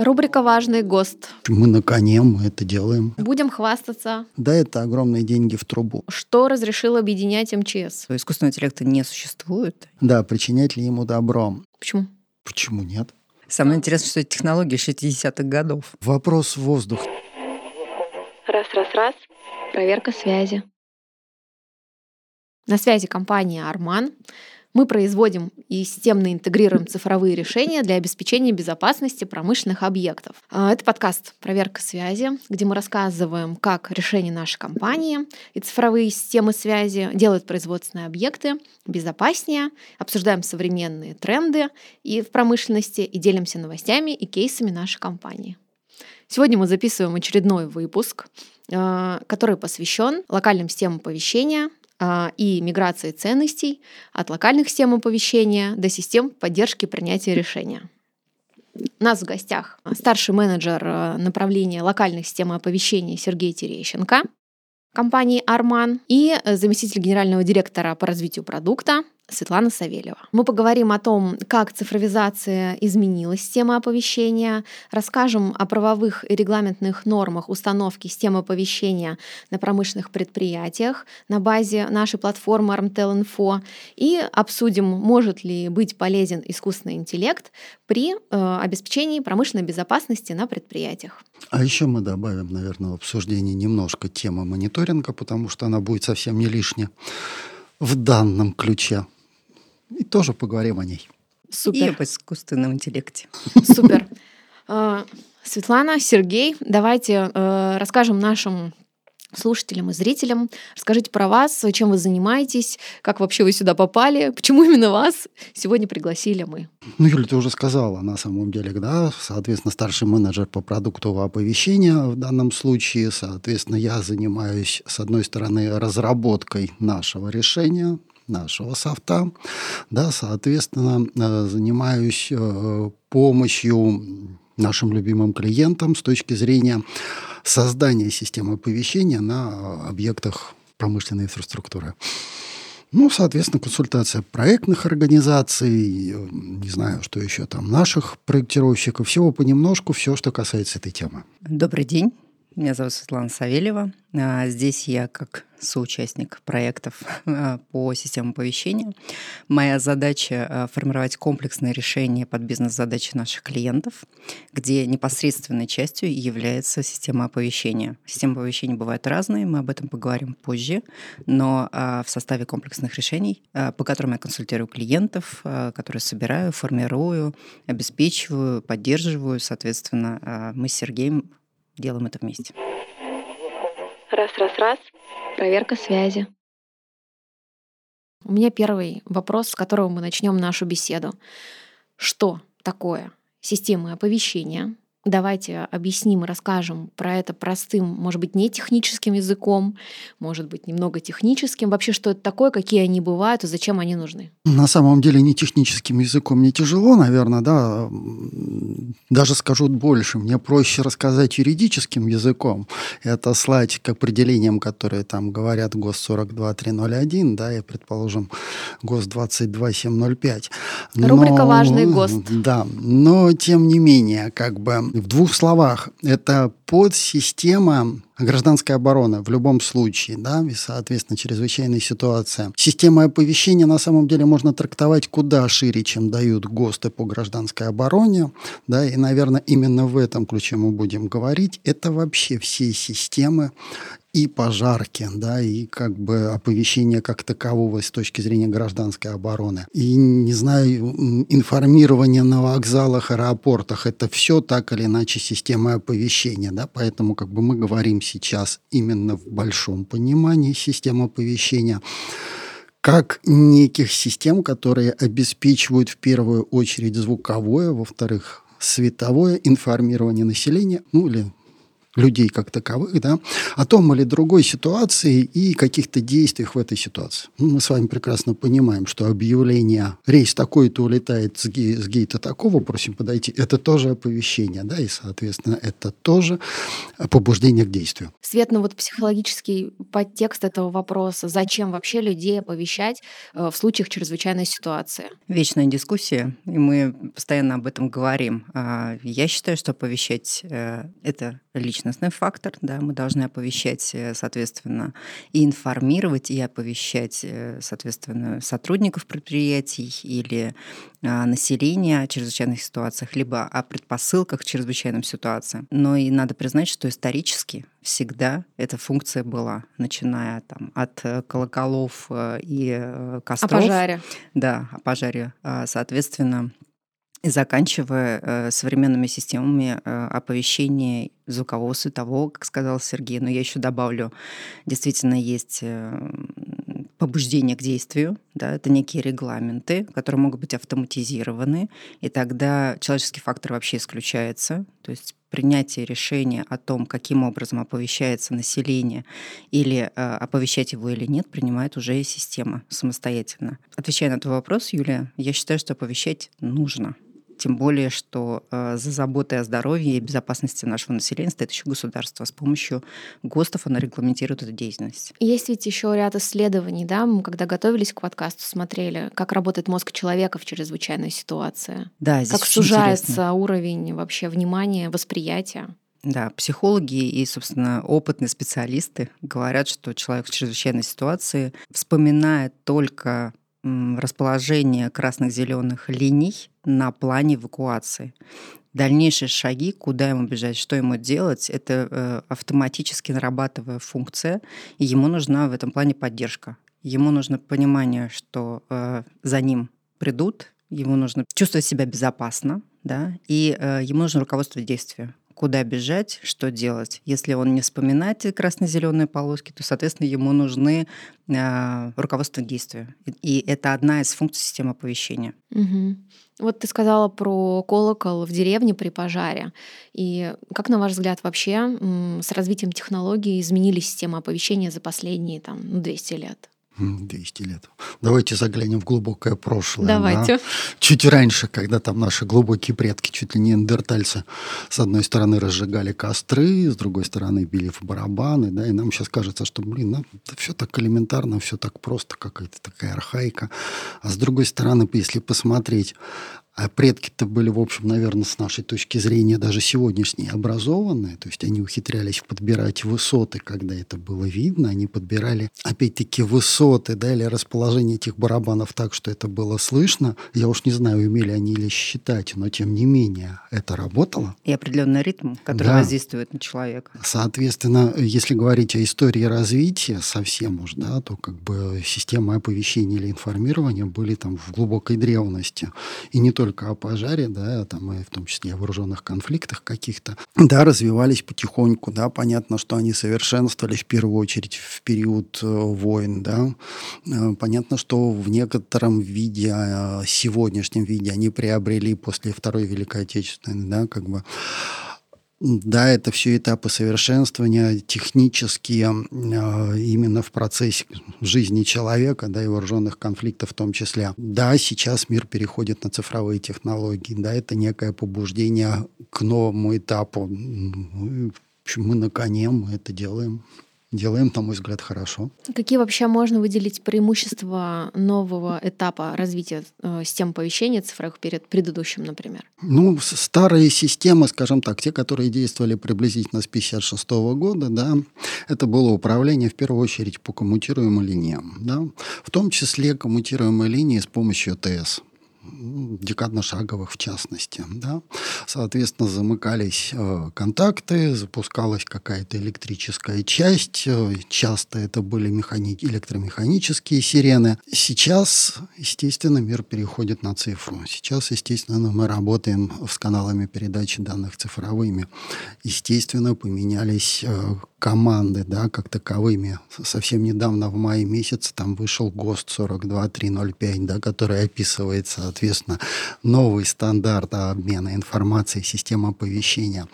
Рубрика «Важный ГОСТ». Мы на коне, мы это делаем. Будем хвастаться. Да, это огромные деньги в трубу. Что разрешил объединять МЧС? Искусственного интеллекта не существует. Да, причинять ли ему добро? Почему? Почему нет? Самое интересное, что это технология 60-х годов. Вопрос в воздух. Раз, раз, раз. Проверка связи. На связи компания «Арман». Мы производим и системно интегрируем цифровые решения для обеспечения безопасности промышленных объектов. А, это подкаст «Проверка связи», где мы рассказываем, как решения нашей компании и цифровые системы связи делают производственные объекты безопаснее, обсуждаем современные тренды и в промышленности и делимся новостями и кейсами нашей компании. Сегодня мы записываем очередной выпуск, а, который посвящен локальным системам оповещения, и миграции ценностей от локальных систем оповещения до систем поддержки принятия решения. У нас в гостях старший менеджер э, направления локальных систем оповещения Сергей Терещенко компании «Арман» и заместитель генерального директора по развитию продукта Светлана Савельева. Мы поговорим о том, как цифровизация изменила систему оповещения, расскажем о правовых и регламентных нормах установки системы оповещения на промышленных предприятиях на базе нашей платформы Armtel Info и обсудим, может ли быть полезен искусственный интеллект при э, обеспечении промышленной безопасности на предприятиях. А еще мы добавим, наверное, в обсуждение немножко темы мониторинга, потому что она будет совсем не лишняя в данном ключе и тоже поговорим о ней. Супер. И об искусственном интеллекте. Супер. А, Светлана, Сергей, давайте э, расскажем нашим слушателям и зрителям. Расскажите про вас, чем вы занимаетесь, как вообще вы сюда попали, почему именно вас сегодня пригласили мы. Ну, Юля, ты уже сказала, на самом деле, да, соответственно, старший менеджер по продуктового оповещения в данном случае, соответственно, я занимаюсь, с одной стороны, разработкой нашего решения, нашего софта. Да, соответственно, э, занимаюсь э, помощью нашим любимым клиентам с точки зрения создания системы оповещения на объектах промышленной инфраструктуры. Ну, соответственно, консультация проектных организаций, не знаю, что еще там, наших проектировщиков, всего понемножку, все, что касается этой темы. Добрый день. Меня зовут Светлана Савельева. А, здесь я как соучастник проектов а, по системам оповещения. Моя задача а, — формировать комплексное решение под бизнес-задачи наших клиентов, где непосредственной частью является система оповещения. Системы оповещения бывают разные, мы об этом поговорим позже, но в составе комплексных решений, по которым я консультирую клиентов, которые собираю, формирую, обеспечиваю, поддерживаю, соответственно, мы с Сергеем делаем это вместе. Раз, раз, раз. Проверка связи. У меня первый вопрос, с которого мы начнем нашу беседу. Что такое система оповещения? Давайте объясним и расскажем про это простым, может быть, не техническим языком, может быть, немного техническим. Вообще, что это такое, какие они бывают и зачем они нужны? На самом деле, не техническим языком мне тяжело, наверное, да. Даже скажу больше. Мне проще рассказать юридическим языком и отослать к определениям, которые там говорят ГОС 42301, да, и, предположим, ГОС 22705. Но, Рубрика «Важный ГОСТ». Да, но тем не менее, как бы в двух словах, это подсистема гражданской обороны в любом случае, да, и, соответственно, чрезвычайная ситуация. Система оповещения на самом деле можно трактовать куда шире, чем дают ГОСТы по гражданской обороне, да, и, наверное, именно в этом ключе мы будем говорить. Это вообще все системы и пожарки, да, и как бы оповещение как такового с точки зрения гражданской обороны. И, не знаю, информирование на вокзалах, аэропортах, это все так или иначе система оповещения, да, поэтому как бы мы говорим сейчас именно в большом понимании системы оповещения как неких систем, которые обеспечивают в первую очередь звуковое, во-вторых, световое информирование населения, ну или людей как таковых, да, о том или другой ситуации и каких-то действиях в этой ситуации. Ну, мы с вами прекрасно понимаем, что объявление «рейс такой-то улетает с, гей, с гейта такого, просим подойти», это тоже оповещение, да, и, соответственно, это тоже побуждение к действию. Свет, ну вот психологический подтекст этого вопроса, зачем вообще людей оповещать э, в случаях чрезвычайной ситуации? Вечная дискуссия, и мы постоянно об этом говорим. А, я считаю, что оповещать э, – это личностный фактор, да, мы должны оповещать, э, соответственно, и информировать, и оповещать, э, соответственно, сотрудников предприятий или а, населения о чрезвычайных ситуациях, либо о предпосылках к чрезвычайным ситуациям. Но и надо признать, что исторически всегда эта функция была, начиная там, от э, колоколов и костров. О пожаре. Да, о пожаре. А, соответственно, и заканчивая э, современными системами э, оповещения звукового, светового, как сказал Сергей. Но я еще добавлю, действительно есть э, побуждение к действию, да, это некие регламенты, которые могут быть автоматизированы, и тогда человеческий фактор вообще исключается, то есть принятие решения о том, каким образом оповещается население или э, оповещать его или нет, принимает уже система самостоятельно. Отвечая на твой вопрос, Юлия, я считаю, что оповещать нужно. Тем более, что э, за заботой о здоровье и безопасности нашего населения стоит еще государство. С помощью ГОСТов оно регламентирует эту деятельность. Есть ведь еще ряд исследований, да, мы когда готовились к подкасту, смотрели, как работает мозг человека в чрезвычайной ситуации. Да, здесь как сужается интересно. уровень вообще внимания, восприятия. Да, психологи и, собственно, опытные специалисты говорят, что человек в чрезвычайной ситуации вспоминает только расположение красных-зеленых линий на плане эвакуации. Дальнейшие шаги, куда ему бежать, что ему делать, это э, автоматически нарабатывая функция, и ему нужна в этом плане поддержка. Ему нужно понимание, что э, за ним придут, ему нужно чувствовать себя безопасно, да, и э, ему нужно руководство действия куда бежать, что делать. Если он не вспоминает эти красно-зеленые полоски, то, соответственно, ему нужны э, руководство действия. И это одна из функций системы оповещения. Угу. Вот ты сказала про колокол в деревне при пожаре. И как, на ваш взгляд, вообще с развитием технологий изменились системы оповещения за последние там, 200 ну, лет? 200 лет. Давайте заглянем в глубокое прошлое. Давайте. Да? Чуть раньше, когда там наши глубокие предки, чуть ли не эндертальцы, с одной стороны разжигали костры, с другой стороны били в барабаны, да, и нам сейчас кажется, что, блин, ну, все так элементарно, все так просто, какая-то такая архаика. А с другой стороны, если посмотреть а предки-то были, в общем, наверное, с нашей точки зрения даже сегодняшние образованные, то есть они ухитрялись подбирать высоты, когда это было видно, они подбирали, опять-таки, высоты, да, или расположение этих барабанов так, что это было слышно. Я уж не знаю, умели они или считать, но тем не менее это работало. И определенный ритм, который да. воздействует на человека. Соответственно, если говорить о истории развития совсем уж, да, то как бы системы оповещения или информирования были там в глубокой древности. И не только только о пожаре, да, там и в том числе о вооруженных конфликтах каких-то, да, развивались потихоньку, да, понятно, что они совершенствовались в первую очередь в период э, войн, да, э, понятно, что в некотором виде, э, сегодняшнем виде они приобрели после Второй Великой Отечественной, да, как бы да, это все этапы совершенствования технические а, именно в процессе жизни человека, да, и вооруженных конфликтов в том числе. Да, сейчас мир переходит на цифровые технологии, да, это некое побуждение к новому этапу. Ну, мы на коне, мы это делаем делаем, на мой взгляд, хорошо. Какие вообще можно выделить преимущества нового этапа развития э, систем оповещения цифровых перед предыдущим, например? Ну, старые системы, скажем так, те, которые действовали приблизительно с 1956 года, да, это было управление в первую очередь по коммутируемым линиям, да, в том числе коммутируемые линии с помощью ТС декадно-шаговых в частности. Да? Соответственно, замыкались э, контакты, запускалась какая-то электрическая часть. Э, часто это были механи... электромеханические сирены. Сейчас, естественно, мир переходит на цифру. Сейчас, естественно, мы работаем с каналами передачи данных цифровыми. Естественно, поменялись э, команды, да, как таковыми. Совсем недавно, в мае месяце, там вышел ГОСТ 42305, да, который описывает, соответственно, новый стандарт обмена информацией, системы оповещения.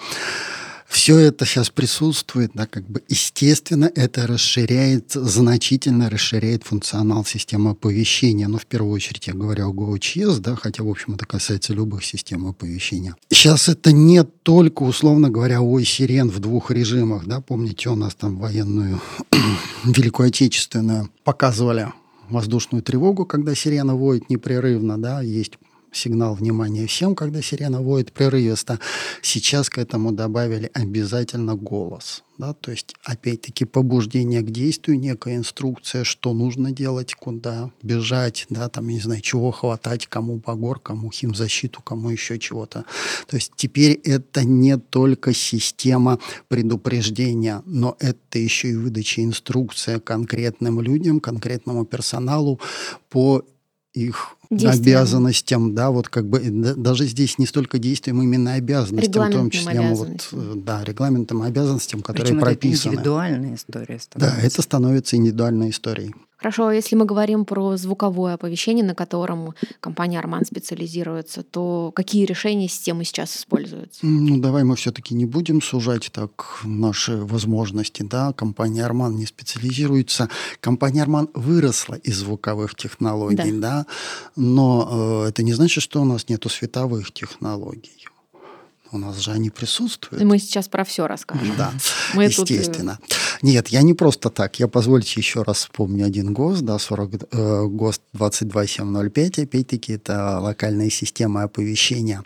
Все это сейчас присутствует, да, как бы естественно, это расширяет, значительно расширяет функционал системы оповещения. Но ну, в первую очередь я говорю о GoCS, да, хотя, в общем, это касается любых систем оповещения. Сейчас это не только, условно говоря, ой, сирен в двух режимах, да, помните, у нас там военную Великую Отечественную показывали воздушную тревогу, когда сирена воет непрерывно, да, есть сигнал внимания всем, когда сирена воет прерывисто. Сейчас к этому добавили обязательно голос. Да? То есть, опять-таки, побуждение к действию, некая инструкция, что нужно делать, куда бежать, да, там, не знаю, чего хватать, кому погор, кому химзащиту, кому еще чего-то. То есть теперь это не только система предупреждения, но это еще и выдача инструкция конкретным людям, конкретному персоналу по их обязанностям, да, вот как бы даже здесь не столько действием, именно обязанностям, в том числе, ну, вот, да, регламентом, обязанностям, которые Причем прописаны. Это индивидуальная история становится. Да, это становится индивидуальной историей. Хорошо, а если мы говорим про звуковое оповещение, на котором компания Арман специализируется, то какие решения системы сейчас используются? Ну, давай мы все-таки не будем сужать так наши возможности. Да? Компания Арман не специализируется. Компания Арман выросла из звуковых технологий, да. да? но э, это не значит, что у нас нет световых технологий. У нас же они присутствуют. Мы сейчас про все расскажем. Да, Мы э, естественно. Тут... Нет, я не просто так. Я, позвольте еще раз вспомню один ГОСТ, да, 40, э, ГОСТ 22705. Опять-таки, это локальная система оповещения.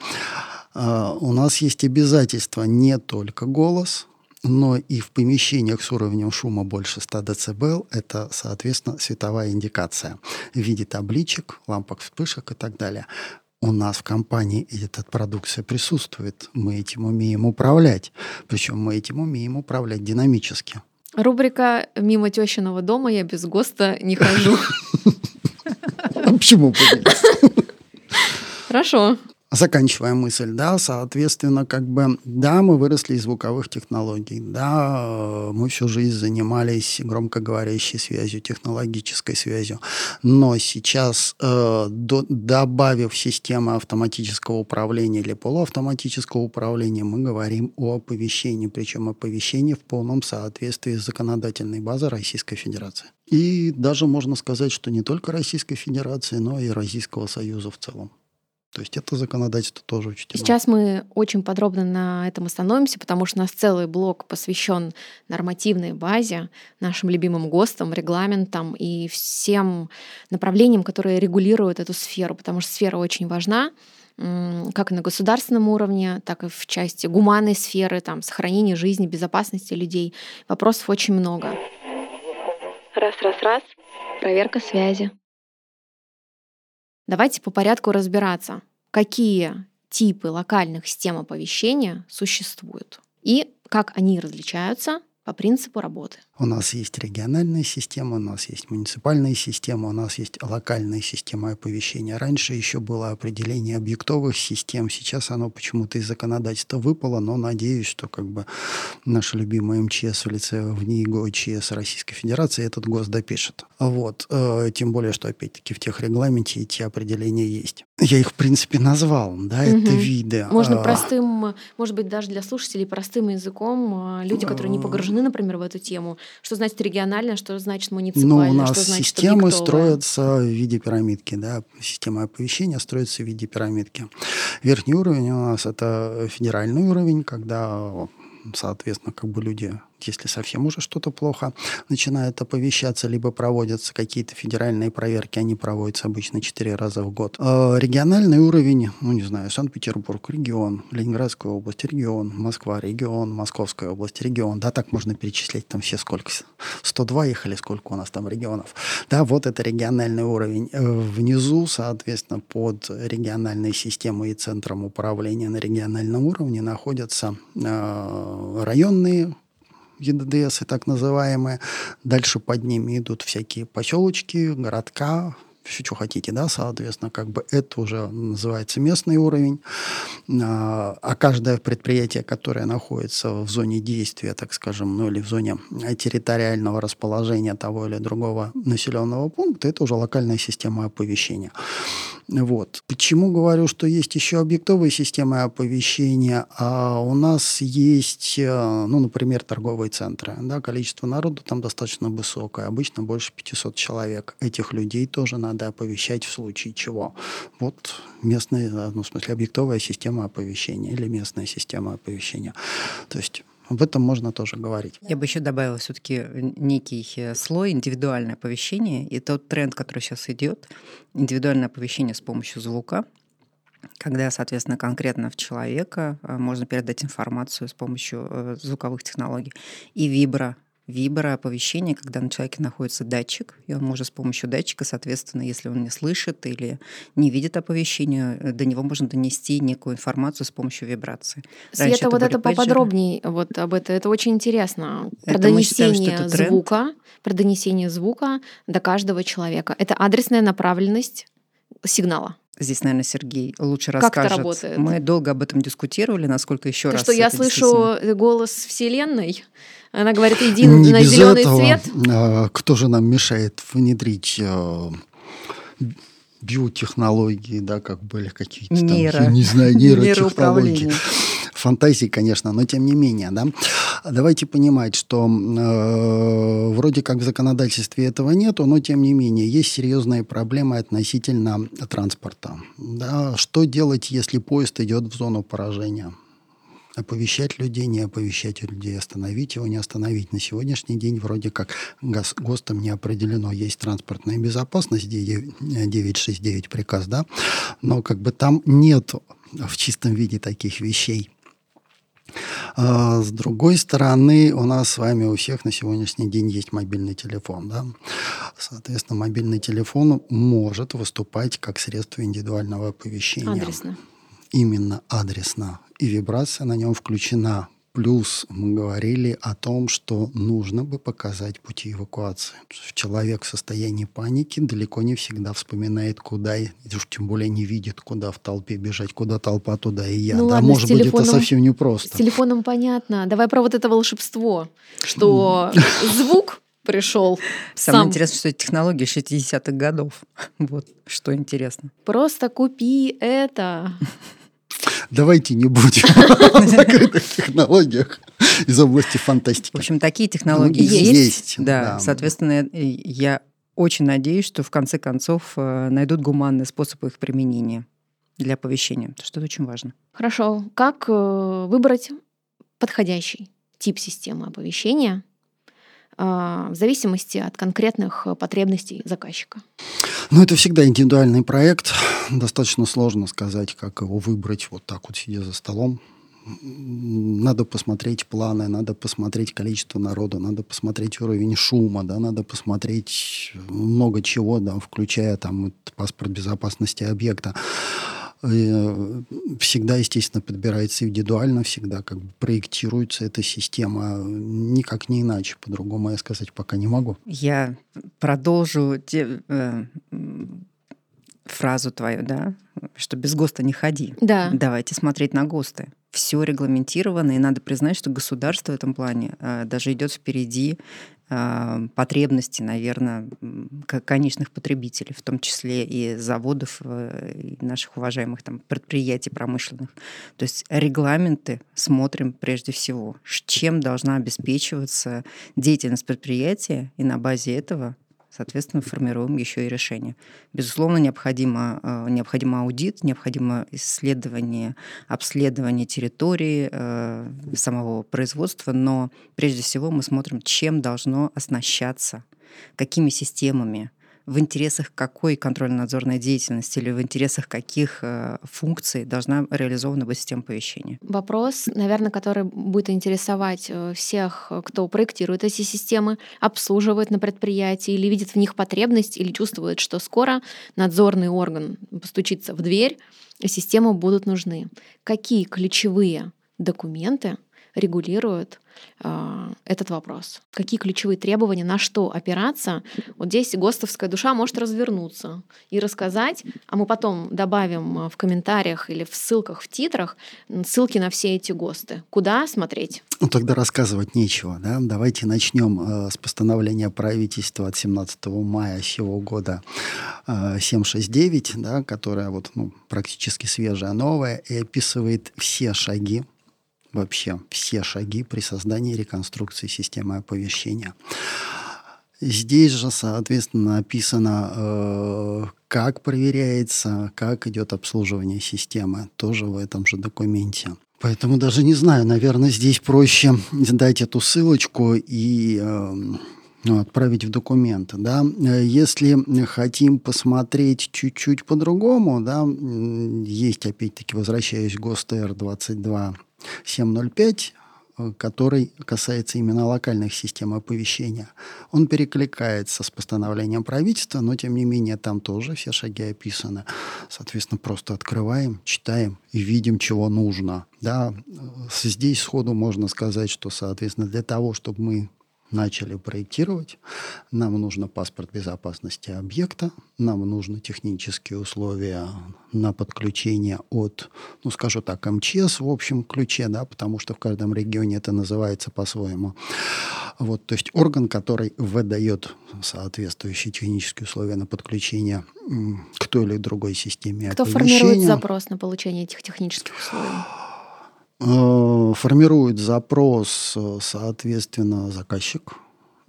Э, у нас есть обязательства не только голос, но и в помещениях с уровнем шума больше 100 дБ это, соответственно, световая индикация в виде табличек, лампок вспышек и так далее у нас в компании эта продукция присутствует. Мы этим умеем управлять. Причем мы этим умеем управлять динамически. Рубрика «Мимо тещиного дома я без ГОСТа не хожу». А почему? Хорошо заканчивая мысль, да, соответственно, как бы, да, мы выросли из звуковых технологий, да, э, мы всю жизнь занимались громкоговорящей связью, технологической связью, но сейчас, э, до, добавив систему автоматического управления или полуавтоматического управления, мы говорим о оповещении, причем оповещении в полном соответствии с законодательной базой Российской Федерации. И даже можно сказать, что не только Российской Федерации, но и Российского Союза в целом. То есть это законодательство тоже учтено. Сейчас мы очень подробно на этом остановимся, потому что у нас целый блок посвящен нормативной базе, нашим любимым ГОСТам, регламентам и всем направлениям, которые регулируют эту сферу, потому что сфера очень важна как на государственном уровне, так и в части гуманной сферы, там, сохранения жизни, безопасности людей. Вопросов очень много. Раз, раз, раз. Проверка связи. Давайте по порядку разбираться, какие типы локальных систем оповещения существуют и как они различаются по принципу работы. У нас есть региональная система, у нас есть муниципальная система, у нас есть локальная система оповещения. Раньше еще было определение объектовых систем, сейчас оно почему-то из законодательства выпало, но надеюсь, что как бы наша любимая МЧС в лице в НИИГО ЧС Российской Федерации этот ГОС допишет. Вот. Э, тем более, что опять-таки в тех регламенте эти определения есть. Я их, в принципе, назвал, да, угу. это виды. Можно а... простым, может быть, даже для слушателей простым языком, э, люди, которые не погружены, например, в эту тему, что значит регионально, что значит муниципально, ну, у нас что значит системы объектовая? строятся в виде пирамидки, да, система оповещения строится в виде пирамидки. Верхний уровень у нас это федеральный уровень, когда соответственно, как бы люди если совсем уже что-то плохо начинает оповещаться, либо проводятся какие-то федеральные проверки, они проводятся обычно 4 раза в год. Э, региональный уровень, ну не знаю, Санкт-Петербург, регион, Ленинградская область, регион, Москва, регион, Московская область, регион. Да, так можно перечислять там все сколько, 102 ехали, сколько у нас там регионов. Да, вот это региональный уровень. Э, внизу, соответственно, под региональной системой и центром управления на региональном уровне находятся э, районные ЕДДС и так называемые. Дальше под ними идут всякие поселочки, городка, все, что хотите, да, соответственно, как бы это уже называется местный уровень, а, а каждое предприятие, которое находится в зоне действия, так скажем, ну или в зоне территориального расположения того или другого населенного пункта, это уже локальная система оповещения. Вот. Почему говорю, что есть еще объектовые системы оповещения, а у нас есть, э, ну, например, торговые центры, да, количество народу там достаточно высокое, обычно больше 500 человек. Этих людей тоже надо оповещать в случае чего. Вот местная, ну, в смысле, объектовая система оповещения или местная система оповещения. То есть об этом можно тоже говорить. Я бы еще добавила все-таки некий э, слой индивидуальное оповещение. И тот тренд, который сейчас идет, индивидуальное оповещение с помощью звука, когда, соответственно, конкретно в человека э, можно передать информацию с помощью э, звуковых технологий. И вибро вибро оповещение, когда на человеке находится датчик, и он может с помощью датчика, соответственно, если он не слышит или не видит оповещение, э, до него можно донести некую информацию с помощью вибрации. Света, это вот это пейджеры. поподробнее вот об этом. Это очень интересно. Про это донесение считаем, это звука, про донесение звука до каждого человека. Это адресная направленность сигнала. Здесь, наверное, Сергей лучше как расскажет. Это работает? Мы долго об этом дискутировали, насколько еще То, раз. Что я слышу голос Вселенной, она говорит, иди Не на зеленый этого, цвет. А, кто же нам мешает внедрить а, биотехнологии, да, как были какие-то там, Нейро. не знаю, нейротехнологии. Фантазии, конечно, но тем не менее, да. Давайте понимать, что э, вроде как в законодательстве этого нету, но тем не менее есть серьезные проблемы относительно транспорта. Да. Что делать, если поезд идет в зону поражения? оповещать людей, не оповещать людей, остановить его, не остановить. На сегодняшний день вроде как гос, ГОСТом не определено. Есть транспортная безопасность, 969 приказ, да, но как бы там нет в чистом виде таких вещей. А с другой стороны, у нас с вами у всех на сегодняшний день есть мобильный телефон. Да? Соответственно, мобильный телефон может выступать как средство индивидуального оповещения. Адресно. Именно адресно и вибрация на нем включена. Плюс мы говорили о том, что нужно бы показать пути эвакуации. Человек в состоянии паники далеко не всегда вспоминает, куда, и уж тем более не видит, куда в толпе бежать, куда толпа, туда и я. Ну, да, ладно, может быть, это совсем непросто. С телефоном понятно. Давай про вот это волшебство, что звук пришел. Самое сам. интересное, что это технологии 60-х годов. Вот что интересно. Просто купи это. Давайте не будем о закрытых технологиях из области фантастики. В общем, такие технологии ну, есть. есть. Да, да, соответственно, я очень надеюсь, что в конце концов э, найдут гуманный способ их применения для оповещения, потому что это очень важно. Хорошо. Как э, выбрать подходящий тип системы оповещения а, в зависимости от конкретных потребностей заказчика? Ну, это всегда индивидуальный проект. Достаточно сложно сказать, как его выбрать вот так вот, сидя за столом. Надо посмотреть планы, надо посмотреть количество народа, надо посмотреть уровень шума, да, надо посмотреть много чего, да, включая там паспорт безопасности объекта. Э, всегда, естественно, подбирается индивидуально, всегда как бы проектируется эта система никак не иначе. По-другому я сказать пока не могу. Я продолжу те, э, фразу твою, да, что без ГОСТа не ходи. Да. Давайте смотреть на ГОСТы все регламентировано, и надо признать, что государство в этом плане э, даже идет впереди э, потребностей, наверное, конечных потребителей, в том числе и заводов, э, и наших уважаемых там, предприятий промышленных. То есть регламенты смотрим прежде всего, чем должна обеспечиваться деятельность предприятия, и на базе этого соответственно, формируем еще и решение. Безусловно, необходимо, э, необходимо аудит, необходимо исследование, обследование территории э, самого производства, но прежде всего мы смотрим, чем должно оснащаться, какими системами, в интересах какой контрольно-надзорной деятельности или в интересах каких э, функций должна реализована быть система оповещения? Вопрос, наверное, который будет интересовать э, всех, кто проектирует эти системы, обслуживает на предприятии или видит в них потребность или чувствует, что скоро надзорный орган постучится в дверь, и системы будут нужны. Какие ключевые документы регулирует э, этот вопрос? Какие ключевые требования, на что опираться? Вот здесь ГОСТовская душа может развернуться и рассказать, а мы потом добавим в комментариях или в ссылках в титрах ссылки на все эти ГОСТы. Куда смотреть? Ну, тогда рассказывать нечего. Да? Давайте начнем э, с постановления правительства от 17 мая сего года э, 769, да, которое вот, ну, практически свежая, новая, и описывает все шаги вообще все шаги при создании реконструкции системы оповещения. Здесь же, соответственно, написано, э, как проверяется, как идет обслуживание системы, тоже в этом же документе. Поэтому даже не знаю, наверное, здесь проще дать эту ссылочку и э, ну, отправить в документы. Да? Если хотим посмотреть чуть-чуть по-другому, да, есть, опять-таки, возвращаюсь к ГОСТ-Р 22 705, э, который касается именно локальных систем оповещения. Он перекликается с постановлением правительства, но тем не менее там тоже все шаги описаны. Соответственно, просто открываем, читаем и видим, чего нужно. Да, здесь сходу можно сказать, что, соответственно, для того, чтобы мы начали проектировать. Нам нужно паспорт безопасности объекта, нам нужны технические условия на подключение от, ну, скажу так, МЧС в общем ключе, да, потому что в каждом регионе это называется по-своему. Вот, то есть орган, который выдает соответствующие технические условия на подключение к той или другой системе Кто формирует запрос на получение этих технических условий? Э, формирует запрос, э, соответственно, заказчик.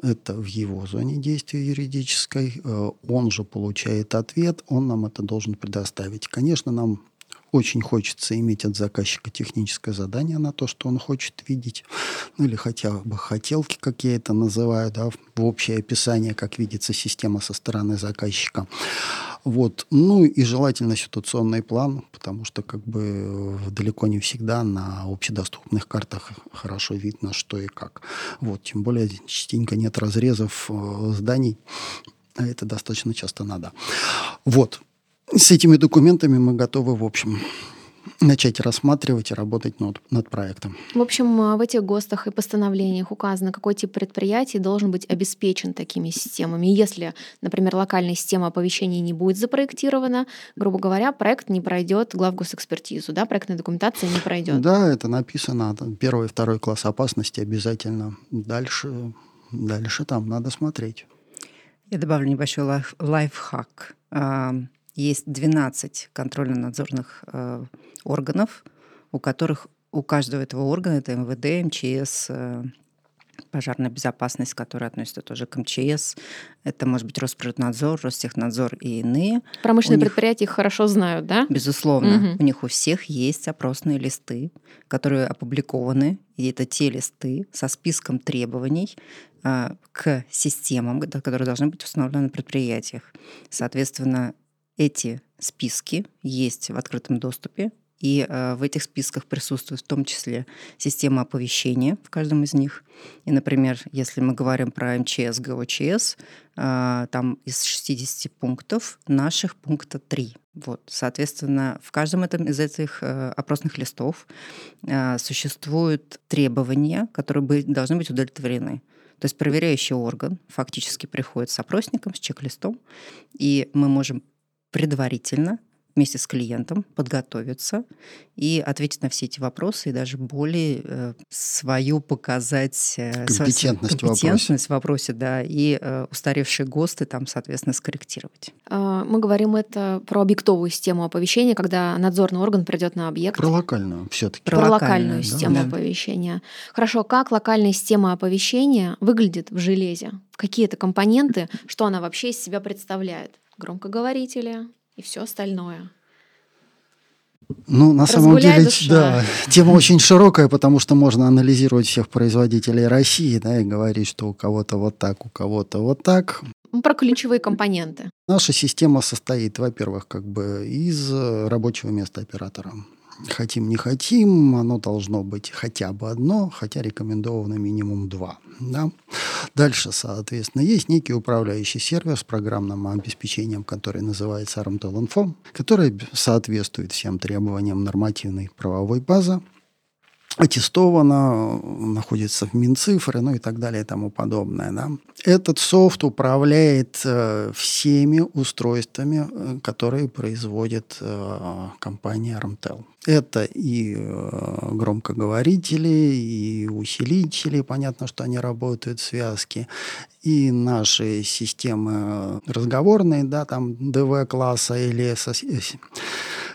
Это в его зоне действия юридической. Э, он же получает ответ, он нам это должен предоставить. Конечно, нам очень хочется иметь от заказчика техническое задание на то, что он хочет видеть, ну или хотя бы хотелки, как я это называю, да, в общее описание, как видится система со стороны заказчика. Вот. Ну и желательно ситуационный план, потому что как бы далеко не всегда на общедоступных картах хорошо видно, что и как. Вот. Тем более частенько нет разрезов э, зданий, а это достаточно часто надо. Вот. С этими документами мы готовы, в общем, начать рассматривать и работать над, над проектом. В общем, а, в этих ГОСТах и постановлениях указано, какой тип предприятий должен быть обеспечен такими системами. если, например, локальная система оповещения не будет запроектирована, грубо говоря, проект не пройдет главгосэкспертизу, да, проектная документация не пройдет. Да, это написано, первый и второй класс опасности обязательно. Дальше, дальше там надо смотреть. Я добавлю небольшой лайф, лайфхак есть 12 контрольно-надзорных э, органов, у которых у каждого этого органа, это МВД, МЧС, э, пожарная безопасность, которая относится тоже к МЧС. Это может быть Росприроднадзор, Ростехнадзор и иные. Промышленные них, предприятия их хорошо знают, да? Безусловно. Угу. У них у всех есть опросные листы, которые опубликованы. И это те листы со списком требований а, к системам, которые должны быть установлены на предприятиях. Соответственно, эти списки есть в открытом доступе, и э, в этих списках присутствует в том числе система оповещения в каждом из них. И, например, если мы говорим про МЧС, ГОЧС, э, там из 60 пунктов наших пункта 3. Вот, соответственно, в каждом этом из этих э, опросных листов э, существуют требования, которые бы, должны быть удовлетворены. То есть проверяющий орган фактически приходит с опросником, с чек-листом, и мы можем предварительно вместе с клиентом подготовиться и ответить на все эти вопросы и даже более э, свою показать э, компетентность, компетентность в вопросе, да, и э, устаревшие ГОСТы там, соответственно, скорректировать. А, мы говорим это про объектовую систему оповещения, когда надзорный орган придет на объект. Про локальную все-таки. Про, про локальную, локальную систему да. оповещения. Хорошо, как локальная система оповещения выглядит в железе? Какие это компоненты, что она вообще из себя представляет? Громкоговорители и все остальное. Ну, на самом деле, душа. да, тема очень широкая, потому что можно анализировать всех производителей России, да, и говорить, что у кого-то вот так, у кого-то вот так. Ну, про ключевые компоненты. Наша система состоит, во-первых, как бы из рабочего места оператора. Хотим, не хотим, оно должно быть хотя бы одно, хотя рекомендовано минимум два. Да? Дальше, соответственно, есть некий управляющий сервер с программным обеспечением, который называется ARMTEL Info, который соответствует всем требованиям нормативной правовой базы. Аттестовано, находится в Минцифры, ну и так далее и тому подобное. Да. Этот софт управляет э, всеми устройствами, э, которые производит э, компания Armtel. Это и громкоговорители, и усилители, понятно, что они работают в связке, и наши системы разговорные, да, там ДВ-класса или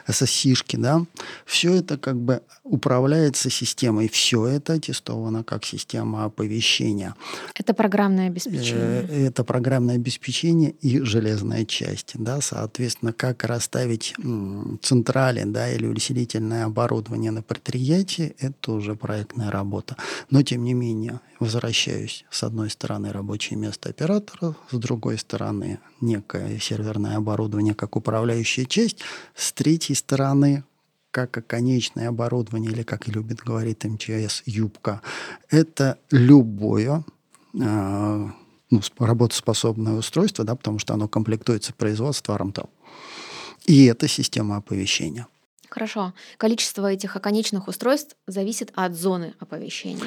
SSC-шки, да, все это как бы управляется системой. Все это аттестовано как система оповещения. Это программное обеспечение. Э, это программное обеспечение и железная часть, да, соответственно, как расставить централи, да, или усилительное оборудование на предприятии, это уже проектная работа. Но, тем не менее, возвращаюсь, с одной стороны, рабочее место оператора, с другой стороны, некое серверное оборудование как управляющая часть, с третьей стороны, как конечное оборудование, или, как любит говорить МЧС, юбка, это любое э, ну, работоспособное устройство, да, потому что оно комплектуется производством Рамтел. И это система оповещения. Хорошо. Количество этих оконечных устройств зависит от зоны оповещения.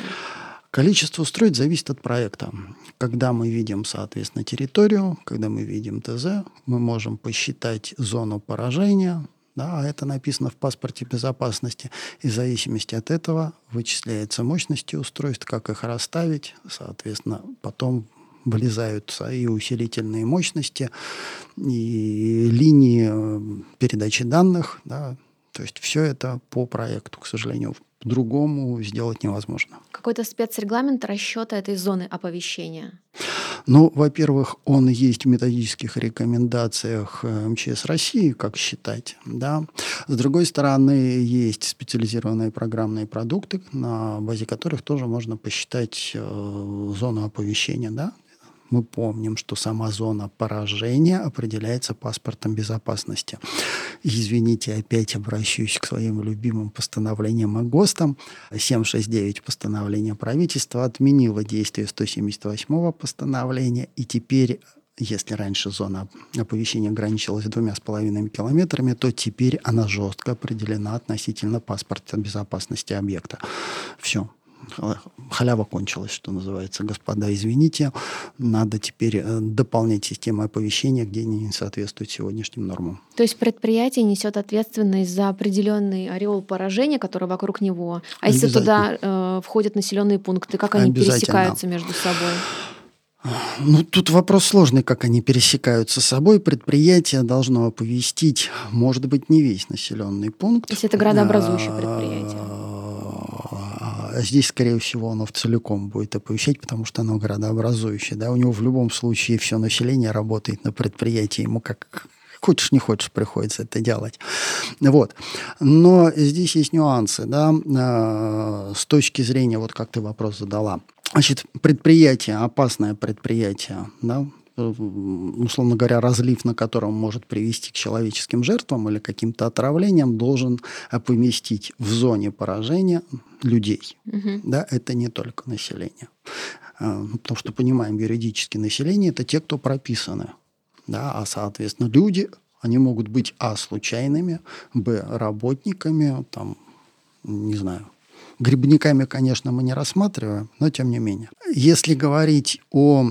Количество устройств зависит от проекта. Когда мы видим, соответственно, территорию, когда мы видим ТЗ, мы можем посчитать зону поражения, да, а это написано в паспорте безопасности, и в зависимости от этого вычисляется мощности устройств, как их расставить, соответственно, потом вылезают и усилительные мощности, и линии э, передачи данных, да, то есть все это по проекту, к сожалению, по-другому сделать невозможно. Какой-то спецрегламент расчета этой зоны оповещения? Ну, во-первых, он есть в методических рекомендациях э, МЧС России, как считать, да. С другой стороны, есть специализированные программные продукты, на базе которых тоже можно посчитать э, зону оповещения, да мы помним, что сама зона поражения определяется паспортом безопасности. Извините, опять обращаюсь к своим любимым постановлениям о ГОСТам. 769 постановление правительства отменило действие 178 постановления, и теперь если раньше зона оповещения ограничивалась двумя с половиной километрами, то теперь она жестко определена относительно паспорта безопасности объекта. Все халява кончилась, что называется. Господа, извините, надо теперь э, дополнять систему оповещения, где они не соответствуют сегодняшним нормам. То есть предприятие несет ответственность за определенный ореол поражения, который вокруг него. А если туда э, входят населенные пункты, как они пересекаются между собой? Ну, тут вопрос сложный, как они пересекаются с собой. Предприятие должно оповестить, может быть, не весь населенный пункт. То есть это градообразующее предприятие? А здесь, скорее всего, оно в целиком будет оповещать, потому что оно градообразующее. Да? У него в любом случае все население работает на предприятии. Ему как хочешь, не хочешь, приходится это делать. Вот. Но здесь есть нюансы, да, а, с точки зрения, вот как ты вопрос задала. Значит, предприятие, опасное предприятие, да, условно говоря, разлив на котором может привести к человеческим жертвам или каким-то отравлениям, должен поместить в зоне поражения людей. Угу. Да, это не только население. А, потому что понимаем, юридически население – это те, кто прописаны. Да, а, соответственно, люди, они могут быть, а, случайными, б, работниками, там, не знаю, Грибниками, конечно, мы не рассматриваем, но тем не менее. Если говорить о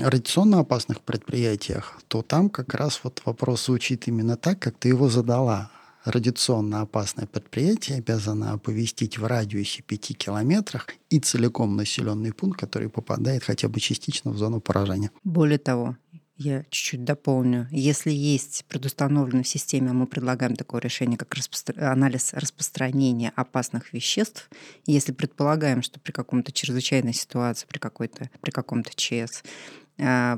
радиационно опасных предприятиях, то там как раз вот вопрос звучит именно так, как ты его задала. Радиационно опасное предприятие обязано оповестить в радиусе 5 километрах и целиком населенный пункт, который попадает хотя бы частично в зону поражения. Более того, я чуть-чуть дополню. Если есть предустановлено в системе, мы предлагаем такое решение, как распостро... анализ распространения опасных веществ. Если предполагаем, что при каком-то чрезвычайной ситуации, при, какой-то, при каком-то ЧС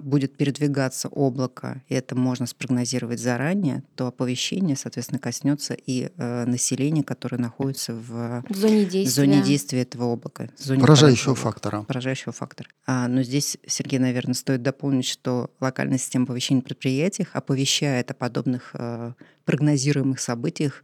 будет передвигаться облако, и это можно спрогнозировать заранее, то оповещение, соответственно, коснется и э, населения, которое находится в, в зоне действия, в зоне действия этого облака. Зоне поражающего фактора. Поражающего фактора. А, но здесь, Сергей, наверное, стоит дополнить, что локальная система оповещения в предприятиях оповещает о подобных э, прогнозируемых событиях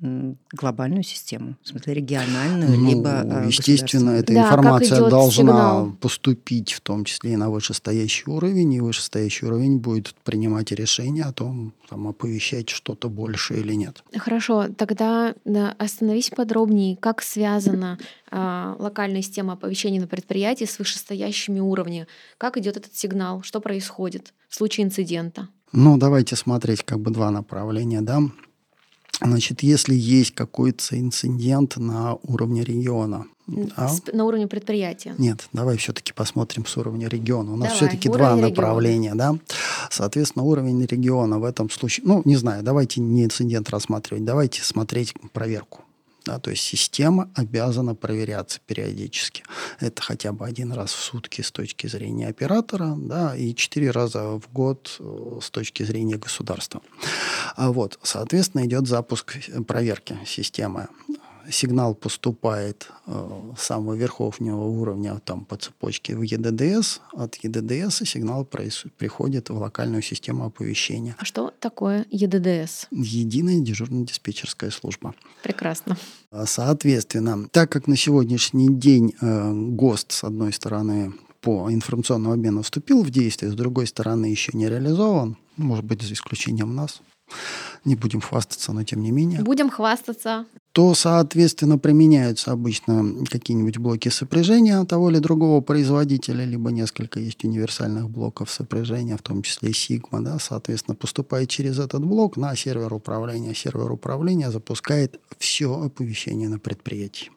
глобальную систему, в смысле региональную, ну, либо э, Естественно, эта да, информация должна сигнал? поступить в том числе и на вышестоящий уровень, и вышестоящий уровень будет принимать решение о том, там, оповещать что-то больше или нет. Хорошо, тогда да, остановись подробнее, как связана э, локальная система оповещения на предприятии с вышестоящими уровнями, как идет этот сигнал, что происходит в случае инцидента. Ну, давайте смотреть как бы два направления, да. Значит, если есть какой-то инцидент на уровне региона, да? на уровне предприятия. Нет, давай все-таки посмотрим с уровня региона. У нас все-таки два направления, региона. да. Соответственно, уровень региона в этом случае, ну, не знаю, давайте не инцидент рассматривать, давайте смотреть проверку. Да, то есть система обязана проверяться периодически. Это хотя бы один раз в сутки с точки зрения оператора, да, и четыре раза в год э, с точки зрения государства. А вот, соответственно, идет запуск проверки системы сигнал поступает э, с самого верховного уровня там, по цепочке в ЕДДС, от ЕДДС сигнал приходит в локальную систему оповещения. А что такое ЕДДС? Единая дежурно-диспетчерская служба. Прекрасно. А, соответственно, так как на сегодняшний день э, ГОСТ, с одной стороны, по информационному обмену вступил в действие, с другой стороны, еще не реализован, может быть, за исключением нас, не будем хвастаться, но тем не менее. Будем хвастаться то, соответственно, применяются обычно какие-нибудь блоки сопряжения того или другого производителя, либо несколько есть универсальных блоков сопряжения, в том числе Sigma, да, соответственно, поступает через этот блок на сервер управления. Сервер управления запускает все оповещение на предприятии.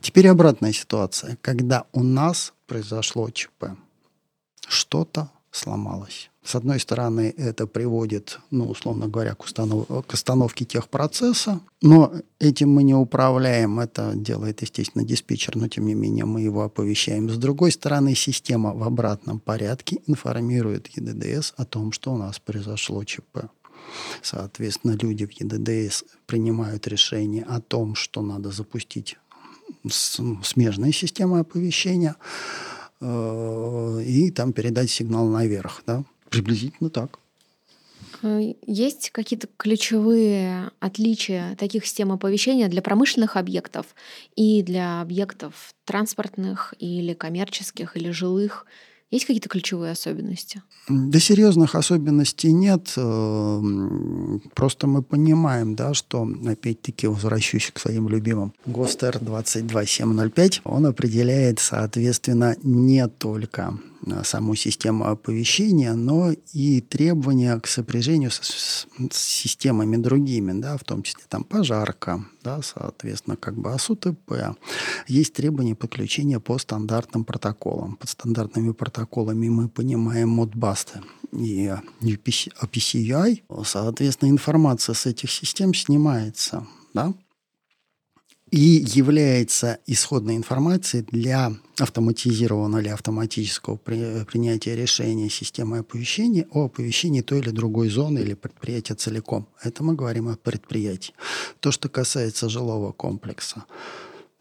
Теперь обратная ситуация, когда у нас произошло ЧП, что-то сломалось. С одной стороны, это приводит, ну, условно говоря, к, установ... к остановке техпроцесса, но этим мы не управляем, это делает, естественно, диспетчер, но тем не менее мы его оповещаем. С другой стороны, система в обратном порядке информирует ЕДДС о том, что у нас произошло ЧП. Соответственно, люди в ЕДДС принимают решение о том, что надо запустить смежные системы оповещения э, и там передать сигнал наверх. Да? Приблизительно так. Э, есть какие-то ключевые отличия таких систем оповещения для промышленных объектов и для объектов транспортных или коммерческих или жилых? Есть какие-то ключевые особенности? Да серьезных особенностей нет. Э, просто мы понимаем, да, что, опять-таки, возвращусь к своим любимым, ГОСТ 22705, он определяет, соответственно, не только саму систему оповещения, но и требования к сопряжению с, с, с системами другими, да, в том числе там пожарка, да, соответственно, как бы АСУТП. Есть требования подключения по стандартным протоколам. Под стандартными протоколами мы понимаем Modbus и UPC, OPCUI. Соответственно, информация с этих систем снимается, да, и является исходной информацией для автоматизированного или автоматического при, принятия решения системы оповещения о оповещении той или другой зоны или предприятия целиком. Это мы говорим о предприятии. То, что касается жилого комплекса,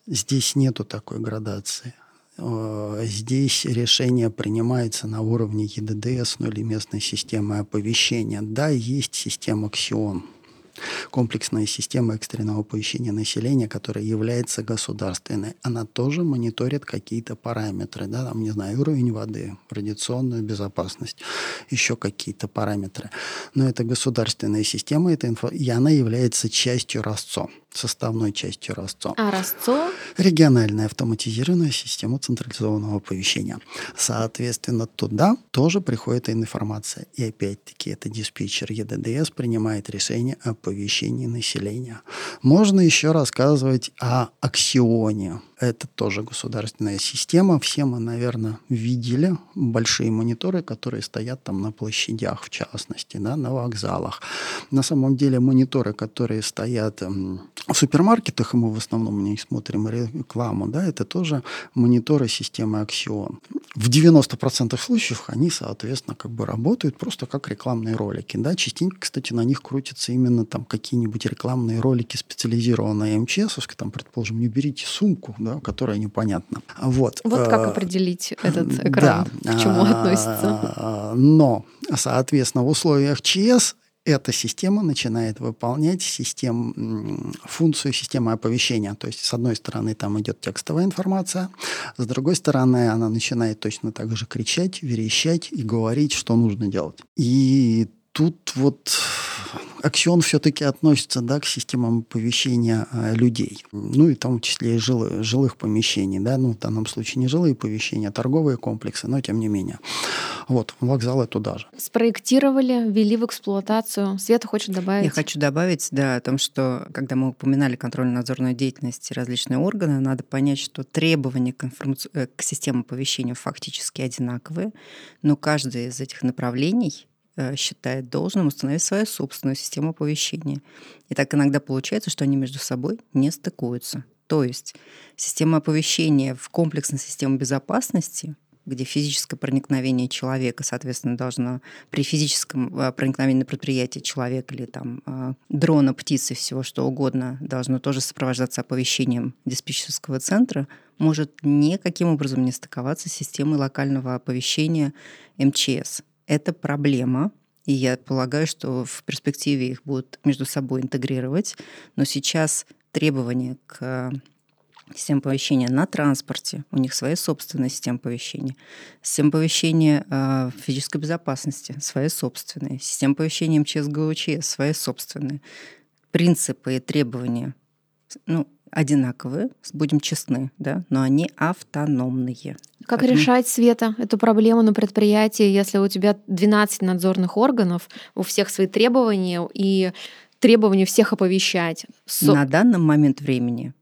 здесь нету такой градации. Э, здесь решение принимается на уровне ЕДДС ну, или местной системы оповещения. Да, есть система Xeon, комплексная система экстренного оповещения населения, которая является государственной, она тоже мониторит какие-то параметры, да, там, не знаю, уровень воды, радиационную безопасность, еще какие-то параметры. Но это государственная система, это инфо... и она является частью РАСЦО составной частью РАСЦО. А РАСЦО? Региональная автоматизированная система централизованного оповещения. Соответственно, туда тоже приходит информация. И опять-таки это диспетчер ЕДДС принимает решение о оповещении населения. Можно еще рассказывать о Аксионе. Это тоже государственная система. Все мы, наверное, видели большие мониторы, которые стоят там на площадях, в частности, да, на вокзалах. На самом деле мониторы, которые стоят в супермаркетах, и мы в основном не смотрим рекламу, да, это тоже мониторы системы Axion. В 90% случаев они, соответственно, как бы работают просто как рекламные ролики. Да. Частенько, кстати, на них крутятся именно там какие-нибудь рекламные ролики, специализированные МЧС, там, предположим, не берите сумку, да, которая непонятна. Вот, вот как э, определить этот экран, да. к чему относится. Но, соответственно, в условиях ЧС эта система начинает выполнять систем, функцию системы оповещения. То есть, с одной стороны, там идет текстовая информация, с другой стороны, она начинает точно так же кричать, верещать и говорить, что нужно делать. И тут вот Аксион все-таки относится да, к системам оповещения э, людей. Ну и в том числе и жилых, жилых помещений. Да? Ну, в данном случае не жилые помещения, а торговые комплексы, но тем не менее. Вот, вокзалы туда же. Спроектировали, ввели в эксплуатацию. Света хочет добавить? Я хочу добавить, да, о том, что когда мы упоминали контрольно-надзорную деятельность и различные органы, надо понять, что требования к, информаци... Э, к системе оповещения фактически одинаковые, но каждое из этих направлений считает должным установить свою собственную систему оповещения. И так иногда получается, что они между собой не стыкуются. То есть система оповещения в комплексной системе безопасности где физическое проникновение человека, соответственно, должно при физическом э, проникновении на предприятие человека или там э, дрона, птицы, всего что угодно, должно тоже сопровождаться оповещением диспетчерского центра, может никаким образом не стыковаться с системой локального оповещения МЧС это проблема, и я полагаю, что в перспективе их будут между собой интегрировать. Но сейчас требования к системе оповещения на транспорте, у них своя собственная система оповещения. Система оповещения э, физической безопасности, своя собственная. Система оповещения МЧС ГУЧС, своя собственная. Принципы и требования ну, одинаковые, будем честны, да, но они автономные. Как Поэтому... решать, Света, эту проблему на предприятии, если у тебя 12 надзорных органов, у всех свои требования и требования всех оповещать? Со... На данный момент времени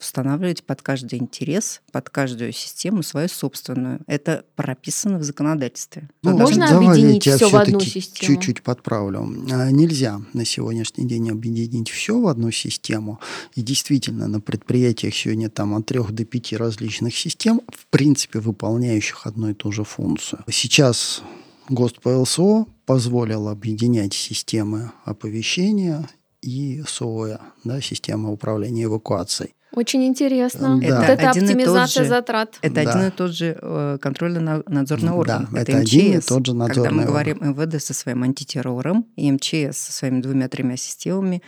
устанавливать под каждый интерес, под каждую систему свою собственную. Это прописано в законодательстве. Ну, Можно объединить все в одну систему? Чуть-чуть подправлю. А, нельзя на сегодняшний день объединить все в одну систему. И действительно, на предприятиях сегодня там от трех до пяти различных систем, в принципе, выполняющих одну и ту же функцию. Сейчас ГОСТ ПЛСО позволил объединять системы оповещения и СОЭ, да, система управления эвакуацией. Очень интересно. Да. Это, это оптимизация же, затрат. Это да. один и тот же э, контрольно-надзорный орган. Да, это, это МЧС. один и тот же надзорный Когда мы орган. говорим МВД со своим антитеррором и МЧС со своими двумя-тремя системами,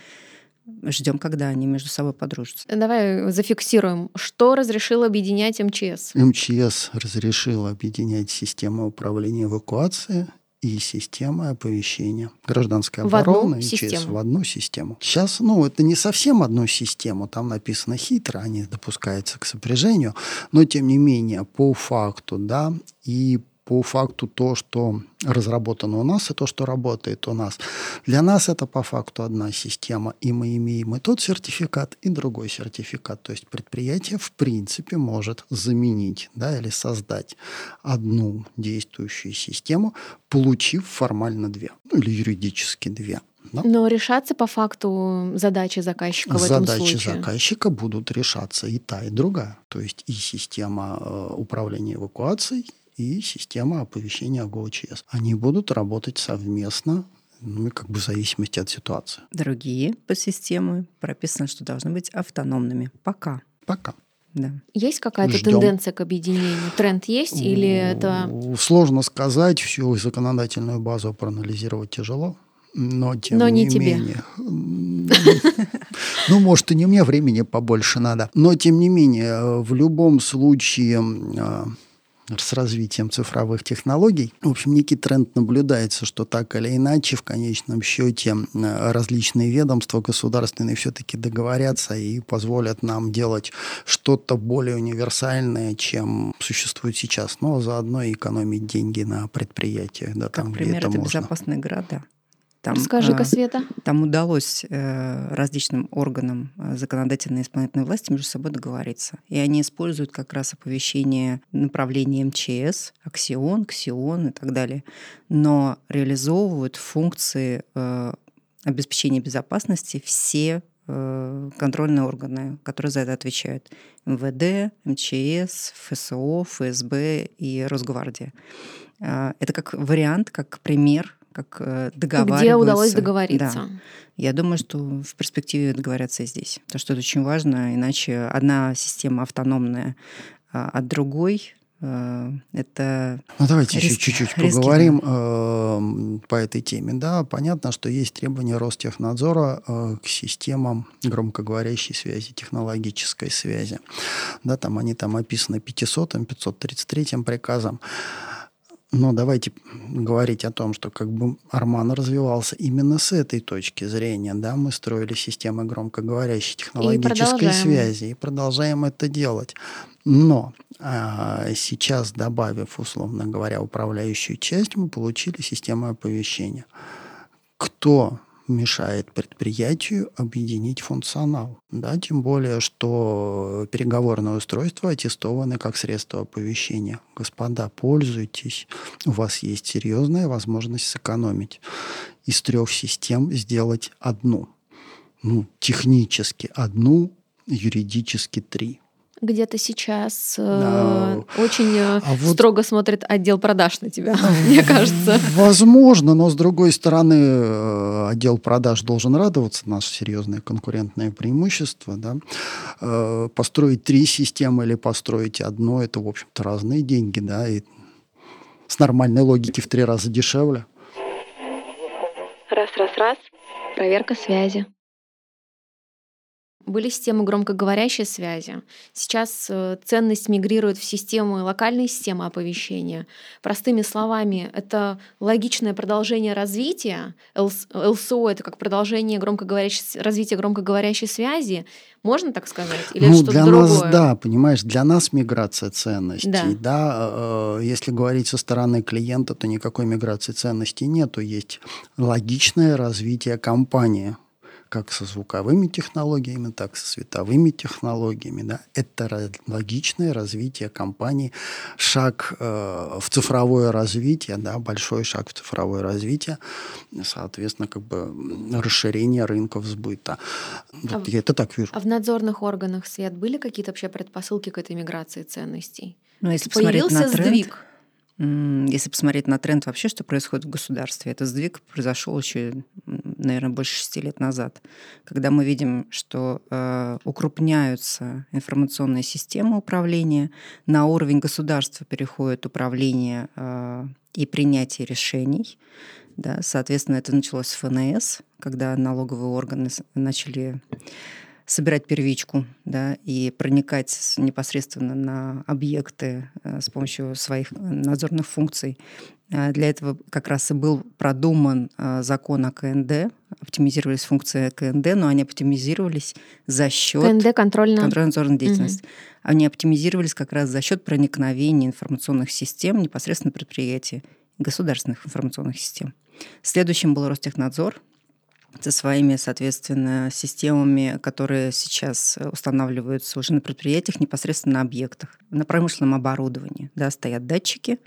ждем, когда они между собой подружатся. Давай зафиксируем, что разрешил объединять МЧС. МЧС разрешил объединять систему управления эвакуацией и система оповещения. Гражданская в оборона и ЧС в одну систему. Сейчас, ну, это не совсем одну систему, там написано хитро, они допускаются к сопряжению, но тем не менее, по факту, да, и по факту то, что разработано у нас, и то, что работает у нас. Для нас это по факту одна система, и мы имеем и тот сертификат, и другой сертификат. То есть предприятие в принципе может заменить да, или создать одну действующую систему, получив формально две, ну или юридически две. Да? Но решаться по факту задачи заказчика в задачи этом случае? Задачи заказчика будут решаться и та, и другая. То есть и система э, управления эвакуацией, и система оповещения ГОЧС. Они будут работать совместно ну, как бы в зависимости от ситуации. Другие по системе прописано, что должны быть автономными. Пока. Пока. Да. Есть какая-то Ждем. тенденция к объединению? Тренд есть или это... Сложно сказать, всю законодательную базу проанализировать тяжело. Но тем Но не, не тебе. менее. Ну, может, и не мне времени побольше надо. Но тем не менее, в любом случае а, с развитием цифровых технологий. В общем, некий тренд наблюдается, что так или иначе, в конечном счете, различные ведомства государственные все-таки договорятся и позволят нам делать что-то более универсальное, чем существует сейчас, но заодно и экономить деньги на предприятиях. Да, как там, пример, это, это можно. безопасные города. Там, Скажи-ка, Света. Там удалось э, различным органам э, законодательной и исполнительной власти между собой договориться. И они используют как раз оповещение направления МЧС, Аксион, Ксион и так далее, но реализовывают функции э, обеспечения безопасности все контрольные органы, которые за это отвечают. МВД, МЧС, ФСО, ФСБ и Росгвардия. Это как вариант, как пример как э, договариваются. Где удалось договориться. Да. Я думаю, что в перспективе договорятся и здесь. Потому что это очень важно, иначе одна система автономная а, от другой э, это Ну, давайте еще риски- чуть-чуть риски, поговорим э, по этой теме. Да, понятно, что есть требования Ростехнадзора э, к системам громкоговорящей связи, технологической связи. Да, там они там описаны 500 533 приказом. Но давайте говорить о том, что как бы Арман развивался именно с этой точки зрения. Да? Мы строили системы громкоговорящей технологической продолжаем. связи и продолжаем это делать. Но а, сейчас, добавив, условно говоря, управляющую часть, мы получили систему оповещения. Кто мешает предприятию объединить функционал. Да, тем более, что переговорное устройство аттестованы как средство оповещения. Господа, пользуйтесь. У вас есть серьезная возможность сэкономить. Из трех систем сделать одну. Ну, технически одну, юридически три. Где-то сейчас э, Да. очень э, А вот- строго смотрит отдел продаж на тебя, мне кажется. Возможно, но с другой стороны, э, отдел продаж должен радоваться, наше серьезное конкурентное преимущество. Да? Э, Построить три системы или построить одну, это, в общем-то, разные деньги, да, и с нормальной логики в три раза дешевле. Раз, раз, раз. Проверка связи. Были системы громкоговорящей связи. Сейчас э, ценность мигрирует в системы, локальные системы оповещения. Простыми словами, это логичное продолжение развития. ЛС- ЛСО — это как продолжение громкоговорящей, развития громкоговорящей связи. Можно так сказать? Или ну, для другое? нас, да, понимаешь, для нас миграция ценностей, Да. да, э, если говорить со стороны клиента, то никакой миграции ценностей нету, есть логичное развитие компании, как со звуковыми технологиями, так и со световыми технологиями, да, это логичное развитие компании, шаг э, в цифровое развитие, да, большой шаг в цифровое развитие, соответственно, как бы расширение рынков сбыта. Вот в- я это так вижу. А в надзорных органах свет были какие-то вообще предпосылки к этой миграции ценностей? Ну, если посмотреть Появился на тренд, сдвиг. Если посмотреть на тренд вообще, что происходит в государстве, этот сдвиг произошел еще, наверное, больше шести лет назад, когда мы видим, что э, укрупняются информационные системы управления, на уровень государства переходит управление э, и принятие решений. Да, соответственно, это началось с ФНС, когда налоговые органы начали собирать первичку да, и проникать непосредственно на объекты э, с помощью своих э, надзорных функций. А Для этого как раз и был продуман э, закон о КНД, оптимизировались функции КНД, но они оптимизировались за счет КНД контрольно. контрольно-надзорной деятельности. Они оптимизировались как раз за счет проникновения информационных систем непосредственно предприятия государственных информационных систем. Следующим был Ростехнадзор со своими, соответственно, системами, которые сейчас э, устанавливаются уже на предприятиях, непосредственно на объектах. На промышленном оборудовании да, стоят датчики,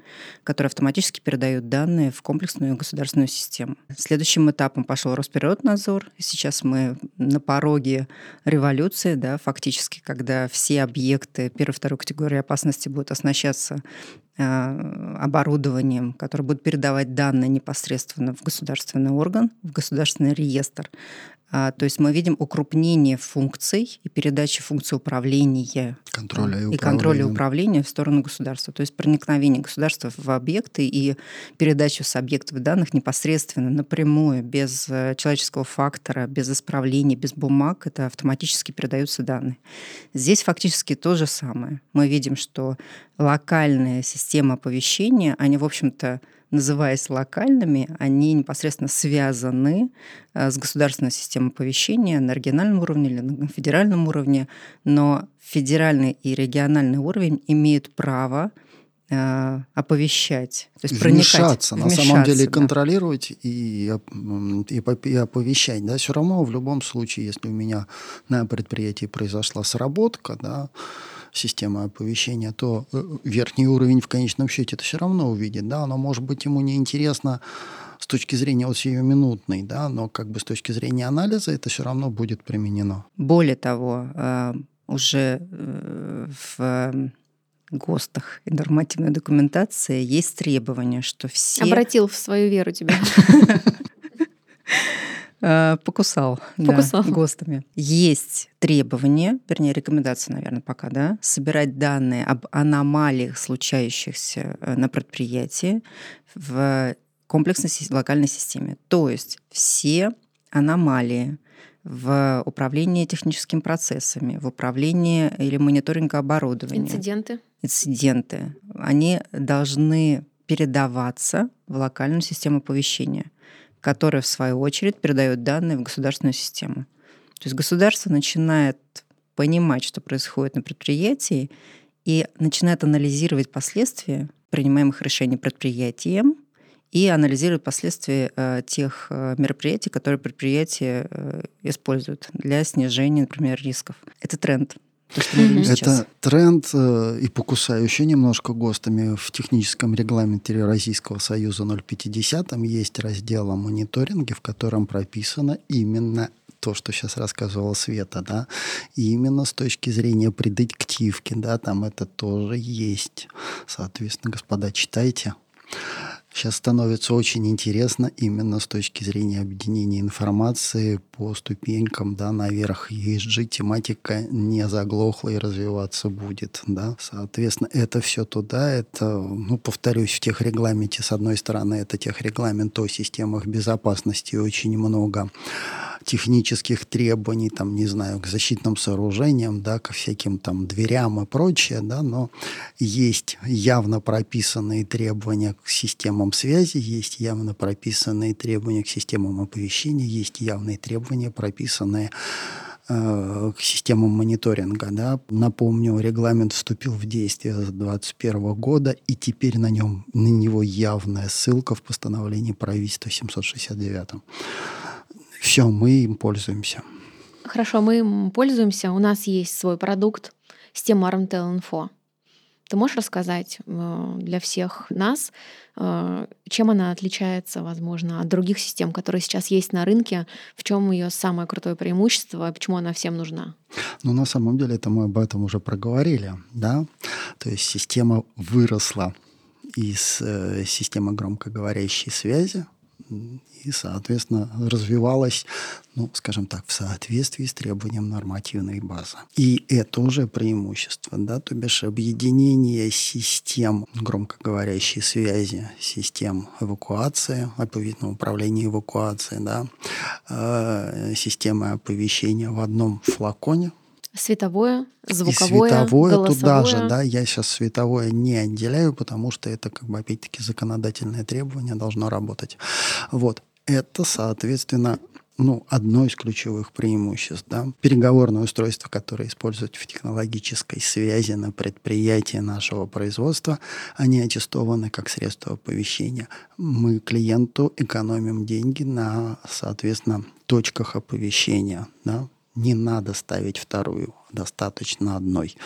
которые автоматически передают данные в комплексную государственную систему. Следующим этапом пошел Росприроднадзор. Сейчас мы на пороге революции, да, фактически, когда все объекты первой и второй категории опасности будут оснащаться оборудованием, которое будет передавать данные непосредственно в государственный орган, в государственный реестр. А, То есть мы видим укрупнение функций и передачи функций управления Контроля и и контроля управления. управления в сторону государства. То есть проникновение государства в объекты и передачу с объектов данных непосредственно, напрямую, без э, человеческого фактора, без исправлений, без бумаг, это автоматически передаются данные. Здесь фактически то же самое. Мы видим, что локальные системы оповещения, они, в общем-то, называясь локальными, они непосредственно связаны э, с государственной системой оповещения на региональном уровне или на федеральном уровне, но федеральный и региональный уровень имеют право э, оповещать, то есть проникать, вмешаться, на самом деле вмешаться, да. контролировать и, и, и оповещать. Да? Все равно в любом случае, если у меня на предприятии произошла сработка, да, системы оповещения, то э, верхний уровень в конечном счете это все равно увидит. Да? Оно может быть ему неинтересно с точки зрения вот сиюминутной, да, но как бы с точки зрения анализа это все равно будет применено. Более того, э, уже э, в ГОСТах и нормативной документации есть требования, что все Обратил в свою веру тебя. Э, покусал. Покусал. Да, ГОСТами. Есть требования, вернее, рекомендации, наверное, пока, да, собирать данные об аномалиях, случающихся э, на предприятии в комплексной локальной системе. То есть все аномалии, в управлении техническими процессами, в управлении или мониторинга оборудования. Инциденты. Инциденты. Они должны передаваться в локальную систему оповещения, которая, в свою очередь, передает данные в государственную систему. То есть государство начинает понимать, что происходит на предприятии, и начинает анализировать последствия принимаемых решений предприятием и анализирует последствия э, тех э, мероприятий, которые предприятия э, используют для снижения, например, рисков. Это тренд. Это тренд, и покусаю еще немножко ГОСТами. В техническом регламенте Российского Союза 050 есть раздел о мониторинге, в котором прописано именно то, что сейчас рассказывала Света, да, и именно с точки зрения предиктивки, да, там это тоже есть. Соответственно, господа, читайте. Сейчас становится очень интересно именно с точки зрения объединения информации по ступенькам да, наверх. ESG тематика не заглохла и развиваться будет. Да. Соответственно, это все туда. Это, ну, повторюсь, в тех регламенте, с одной стороны, это тех регламент о системах безопасности очень много технических требований, там, не знаю, к защитным сооружениям, да, ко всяким там дверям и прочее, да, но есть явно прописанные требования к системам связи, есть явно прописанные требования к системам оповещения, есть явные требования, прописанные э, к системам мониторинга. Да. Напомню, регламент вступил в действие с 2021 года, и теперь на, нем, на него явная ссылка в постановлении правительства 769 все, мы им пользуемся. Хорошо, мы им пользуемся. У нас есть свой продукт, система Armtel Info. Ты можешь рассказать э, для всех нас, э, чем она отличается, возможно, от других систем, которые сейчас есть на рынке, в чем ее самое крутое преимущество, почему она всем нужна? Ну, на самом деле, это мы об этом уже проговорили, да. То есть система выросла из э, системы громкоговорящей связи, и, соответственно, развивалась, ну, скажем так, в соответствии с требованием нормативной базы. И это уже преимущество, да, то бишь объединение систем громкоговорящей связи, систем эвакуации, оповедного управления эвакуацией, да, э, системы оповещения в одном флаконе, Световое, звуковое, и световое голосовое. туда же, да, я сейчас световое не отделяю, потому что это как бы опять-таки законодательное требование должно работать. Вот. Это, соответственно, ну, одно из ключевых преимуществ. Да? Переговорное устройство, которое используют в технологической связи на предприятии нашего производства, они аттестованы как средство оповещения. Мы клиенту экономим деньги на, соответственно, точках оповещения. Да? Не надо ставить вторую, достаточно одной.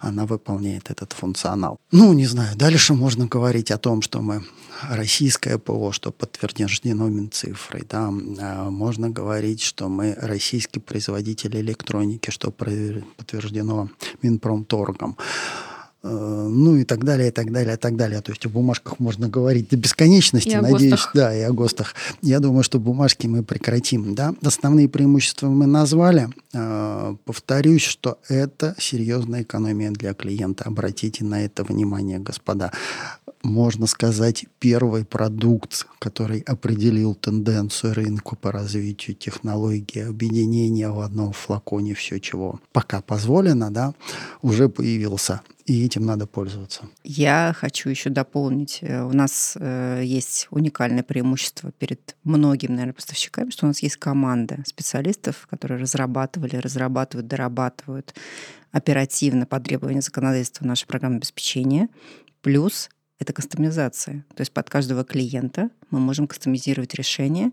Она выполняет этот функционал. Ну, не знаю, дальше можно говорить о том, что мы российское ПО, что подтверждено Минцифрой. Да? А можно говорить, что мы российский производитель электроники, что подтверждено Минпромторгом. Э, ну и так далее, и так далее, и так далее. То есть о бумажках можно говорить до бесконечности, и надеюсь, ГОСТах. да, и о ГОСТах. Я думаю, что бумажки мы прекратим. Да? Основные преимущества мы назвали. Э, повторюсь, что это серьезная экономия для клиента. Обратите на это внимание, господа. Можно сказать, первый продукт, который определил тенденцию рынка по развитию технологии объединения в одном флаконе все, чего пока позволено, да, уже появился и этим надо пользоваться. Я хочу еще дополнить. У нас э, есть уникальное преимущество перед многими, наверное, поставщиками, что у нас есть команда специалистов, которые разрабатывали, разрабатывают, дорабатывают оперативно по требованию законодательства нашей программы обеспечения. Плюс это кастомизация. То есть под каждого клиента мы можем кастомизировать решение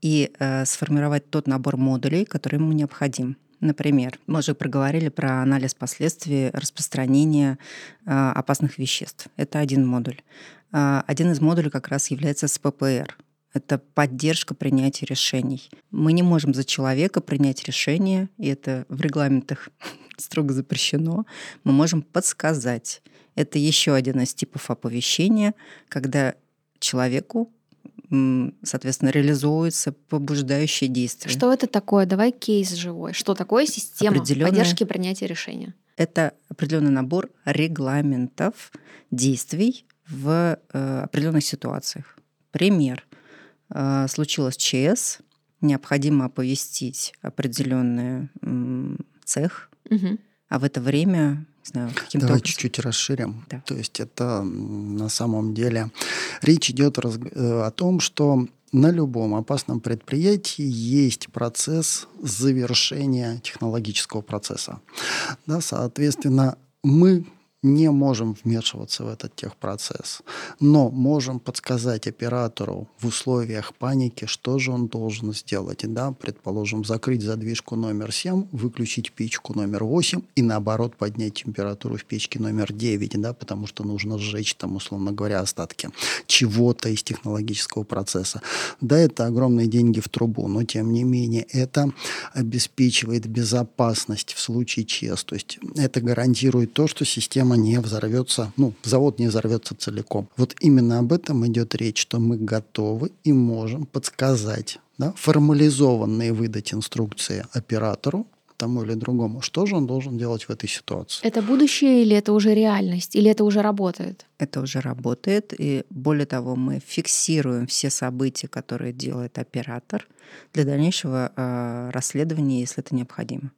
и э, сформировать тот набор модулей, который ему необходим. Например, мы уже проговорили про анализ последствий распространения э, опасных веществ. Это один модуль. Э, один из модулей как раз является СППР. Это поддержка принятия решений. Мы не можем за человека принять решение, и это в регламентах строго запрещено. Мы можем подсказать. Это еще один из типов оповещения, когда человеку соответственно, реализуются побуждающие действия. Что это такое? Давай кейс живой. Что такое система поддержки принятия решения? Это определенный набор регламентов действий в э, определенных ситуациях. Пример. Э, случилось ЧС, необходимо оповестить определенный цех, угу. а в это время не знаю, каким-то Давай чуть-чуть расширим. Да. То есть это на самом деле речь идет раз, э, о том, что на любом опасном предприятии есть процесс завершения технологического процесса. Да, соответственно, мы не можем вмешиваться в этот техпроцесс, но можем подсказать оператору в условиях паники, что же он должен сделать. Да, предположим, закрыть задвижку номер 7, выключить печку номер 8 и наоборот поднять температуру в печке номер 9, да, потому что нужно сжечь там, условно говоря, остатки чего-то из технологического процесса. Да, это огромные деньги в трубу, но тем не менее это обеспечивает безопасность в случае ЧС. То есть это гарантирует то, что система система не взорвется, ну, завод не взорвется целиком. Вот именно об этом идет речь, что мы готовы и можем подсказать, да, формализованные выдать инструкции оператору, тому или другому, что же он должен делать в этой ситуации. Это будущее или это уже реальность, или это уже работает? Это уже работает, и более того, мы фиксируем все события, которые делает оператор для дальнейшего э, расследования, если это необходимо.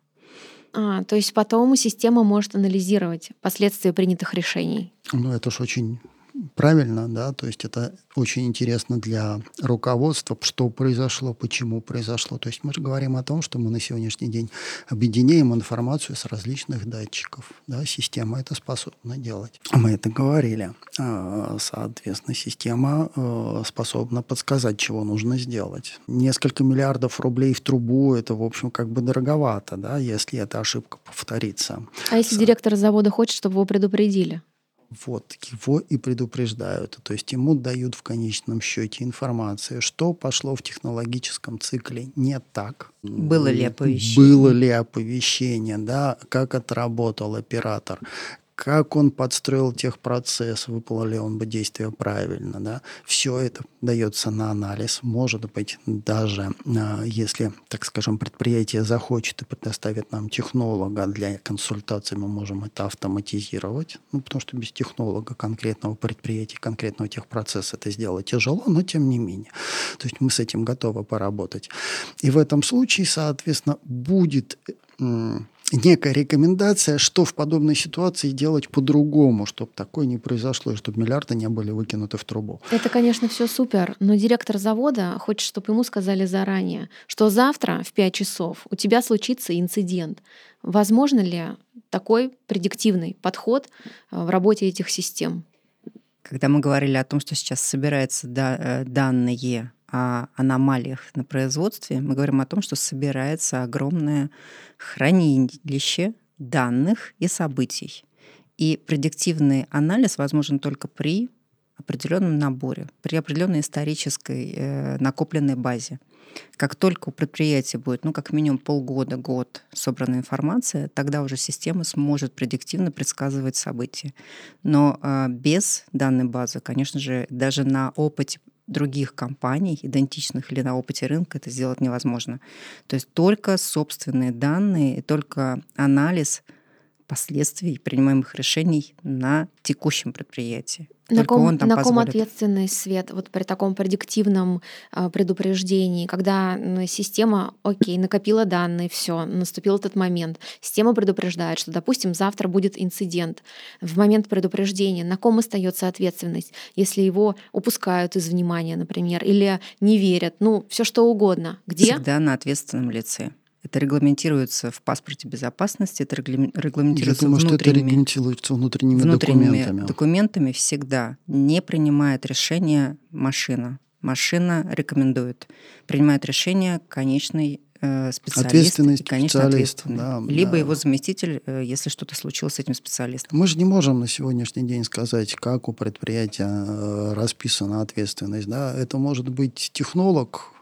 А, то есть потом система может анализировать последствия принятых решений. Ну, это же очень правильно, да, то есть это очень интересно для руководства, что произошло, почему произошло. То есть мы же говорим о том, что мы на сегодняшний день объединяем информацию с различных датчиков. Да, система это способна делать. Мы это говорили. А, соответственно, система э, способна подсказать, чего нужно сделать. Несколько миллиардов рублей в трубу – это, в общем, как бы дороговато, да, если эта ошибка повторится. А если директор завода хочет, чтобы его предупредили? Вот, его и предупреждают. То есть ему дают в конечном счете информацию, что пошло в технологическом цикле не так. Было ли оповещение? Было ли оповещение, да, как отработал оператор, как он подстроил техпроцесс, выполнил ли он бы действия правильно. Да? Все это дается на анализ. Может быть, даже а, если, так скажем, предприятие захочет и предоставит нам технолога для консультации, мы можем это автоматизировать. Ну, потому что без технолога конкретного предприятия, конкретного техпроцесса это сделать тяжело, но тем не менее. То есть мы с этим готовы поработать. И в этом случае, соответственно, будет некая рекомендация, что в подобной ситуации делать по-другому, чтобы такое не произошло, и чтобы миллиарды не были выкинуты в трубу. Это, конечно, все супер, но директор завода хочет, чтобы ему сказали заранее, что завтра в 5 часов у тебя случится инцидент. Возможно ли такой предиктивный подход э, в работе этих систем? Когда мы говорили о том, что сейчас собираются э, данные о аномалиях на производстве, мы говорим о том, что собирается огромное хранилище данных и событий. И предиктивный анализ возможен только при определенном наборе, при определенной исторической э, накопленной базе. Как только у предприятия будет, ну, как минимум полгода, год собрана информация, тогда уже система сможет предиктивно предсказывать события. Но э, без данной базы, конечно же, даже на опыте других компаний, идентичных или на опыте рынка, это сделать невозможно. То есть только собственные данные только анализ последствий принимаемых решений на текущем предприятии. На ком, он там на ком ответственный свет вот при таком предиктивном э, предупреждении, когда система, окей, накопила данные, все, наступил этот момент, система предупреждает, что, допустим, завтра будет инцидент. В момент предупреждения на ком остается ответственность, если его упускают из внимания, например, или не верят, ну все что угодно, где? Всегда на ответственном лице. Это регламентируется в паспорте безопасности, это регламентируется Я думаю, что это регламентируется внутренними, внутренними документами. документами всегда. Не принимает решение машина. Машина рекомендует. Принимает решение конечный э, специалист. Ответственный конечно, специалист. Да, Либо да. его заместитель, э, если что-то случилось с этим специалистом. Мы же не можем на сегодняшний день сказать, как у предприятия э, расписана ответственность. Да? Это может быть технолог,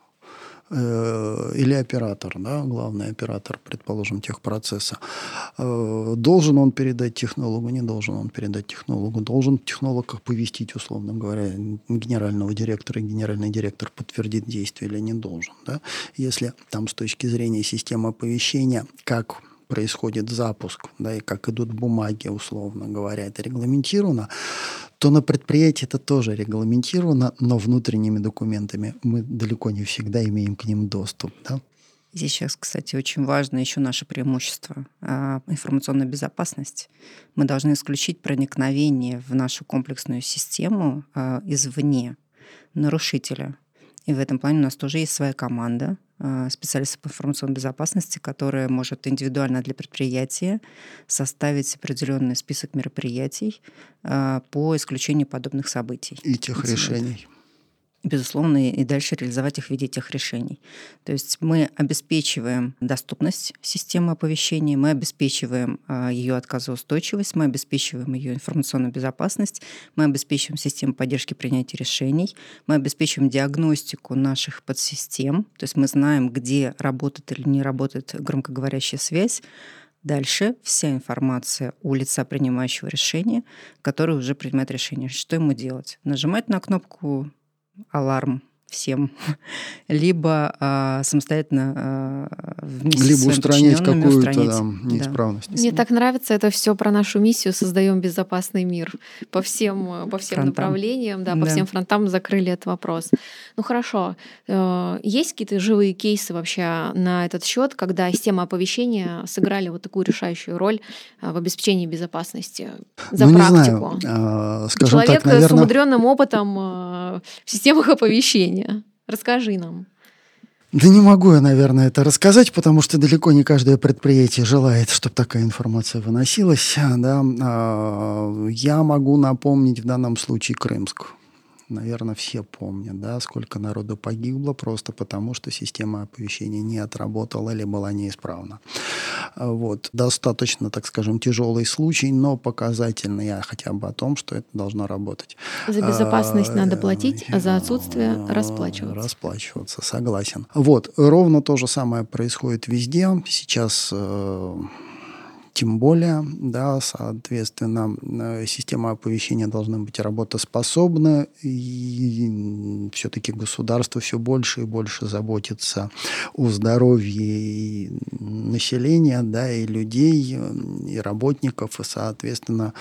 или оператор, да, главный оператор, предположим, техпроцесса, э, должен он передать технологу, не должен он передать технологу, должен технолог оповестить, условно говоря, генерального директора, и генеральный директор подтвердит действие или не должен. Да? Если там с точки зрения системы оповещения, как происходит запуск, да, и как идут бумаги, условно говоря, это регламентировано, то на предприятии это тоже регламентировано, но внутренними документами мы далеко не всегда имеем к ним доступ. Да? Здесь сейчас, кстати, очень важно еще наше преимущество а, — информационная безопасность. Мы должны исключить проникновение в нашу комплексную систему а, извне нарушителя. И в этом плане у нас тоже есть своя команда, а, специалистов по информационной безопасности, которая может индивидуально для предприятия составить определенный список мероприятий а, по исключению подобных событий. И тех решений безусловно, и дальше реализовать их в виде тех решений. То есть мы обеспечиваем доступность системы оповещения, мы обеспечиваем а, ее отказоустойчивость, мы обеспечиваем ее информационную безопасность, мы обеспечиваем систему поддержки принятия решений, мы обеспечиваем диагностику наших подсистем, то есть мы знаем, где работает или не работает громкоговорящая связь, Дальше вся информация у лица, принимающего решение, который уже принимает решение, что ему делать. Нажимать на кнопку аларм всем, либо а, самостоятельно а, вместе либо с устранить какую-то да, неисправность. Да. Мне так нравится это все про нашу миссию создаем безопасный мир по всем по всем фронтам. направлениям, да, по да. всем фронтам закрыли этот вопрос. Ну хорошо, э, есть какие-то живые кейсы вообще на этот счет, когда система оповещения сыграли вот такую решающую роль э, в обеспечении безопасности за ну, практику? Не знаю. А, скажем Человек так, наверное... с умудренным опытом э, в системах оповещения Расскажи нам. Да не могу я, наверное, это рассказать, потому что далеко не каждое предприятие желает, чтобы такая информация выносилась. Да? А, я могу напомнить в данном случае Крымск наверное, все помнят, да, сколько народу погибло просто потому, что система оповещения не отработала или была неисправна. Вот. Достаточно, так скажем, тяжелый случай, но показательный хотя бы о том, что это должно работать. За безопасность а, надо платить, а за отсутствие расплачиваться. Расплачиваться, согласен. Вот, ровно то же самое происходит везде. Сейчас э, тем более, да, соответственно, э, система оповещения должна быть работоспособна, и все-таки государство все больше и больше заботится о здоровье населения, да, и людей, и работников, и, соответственно,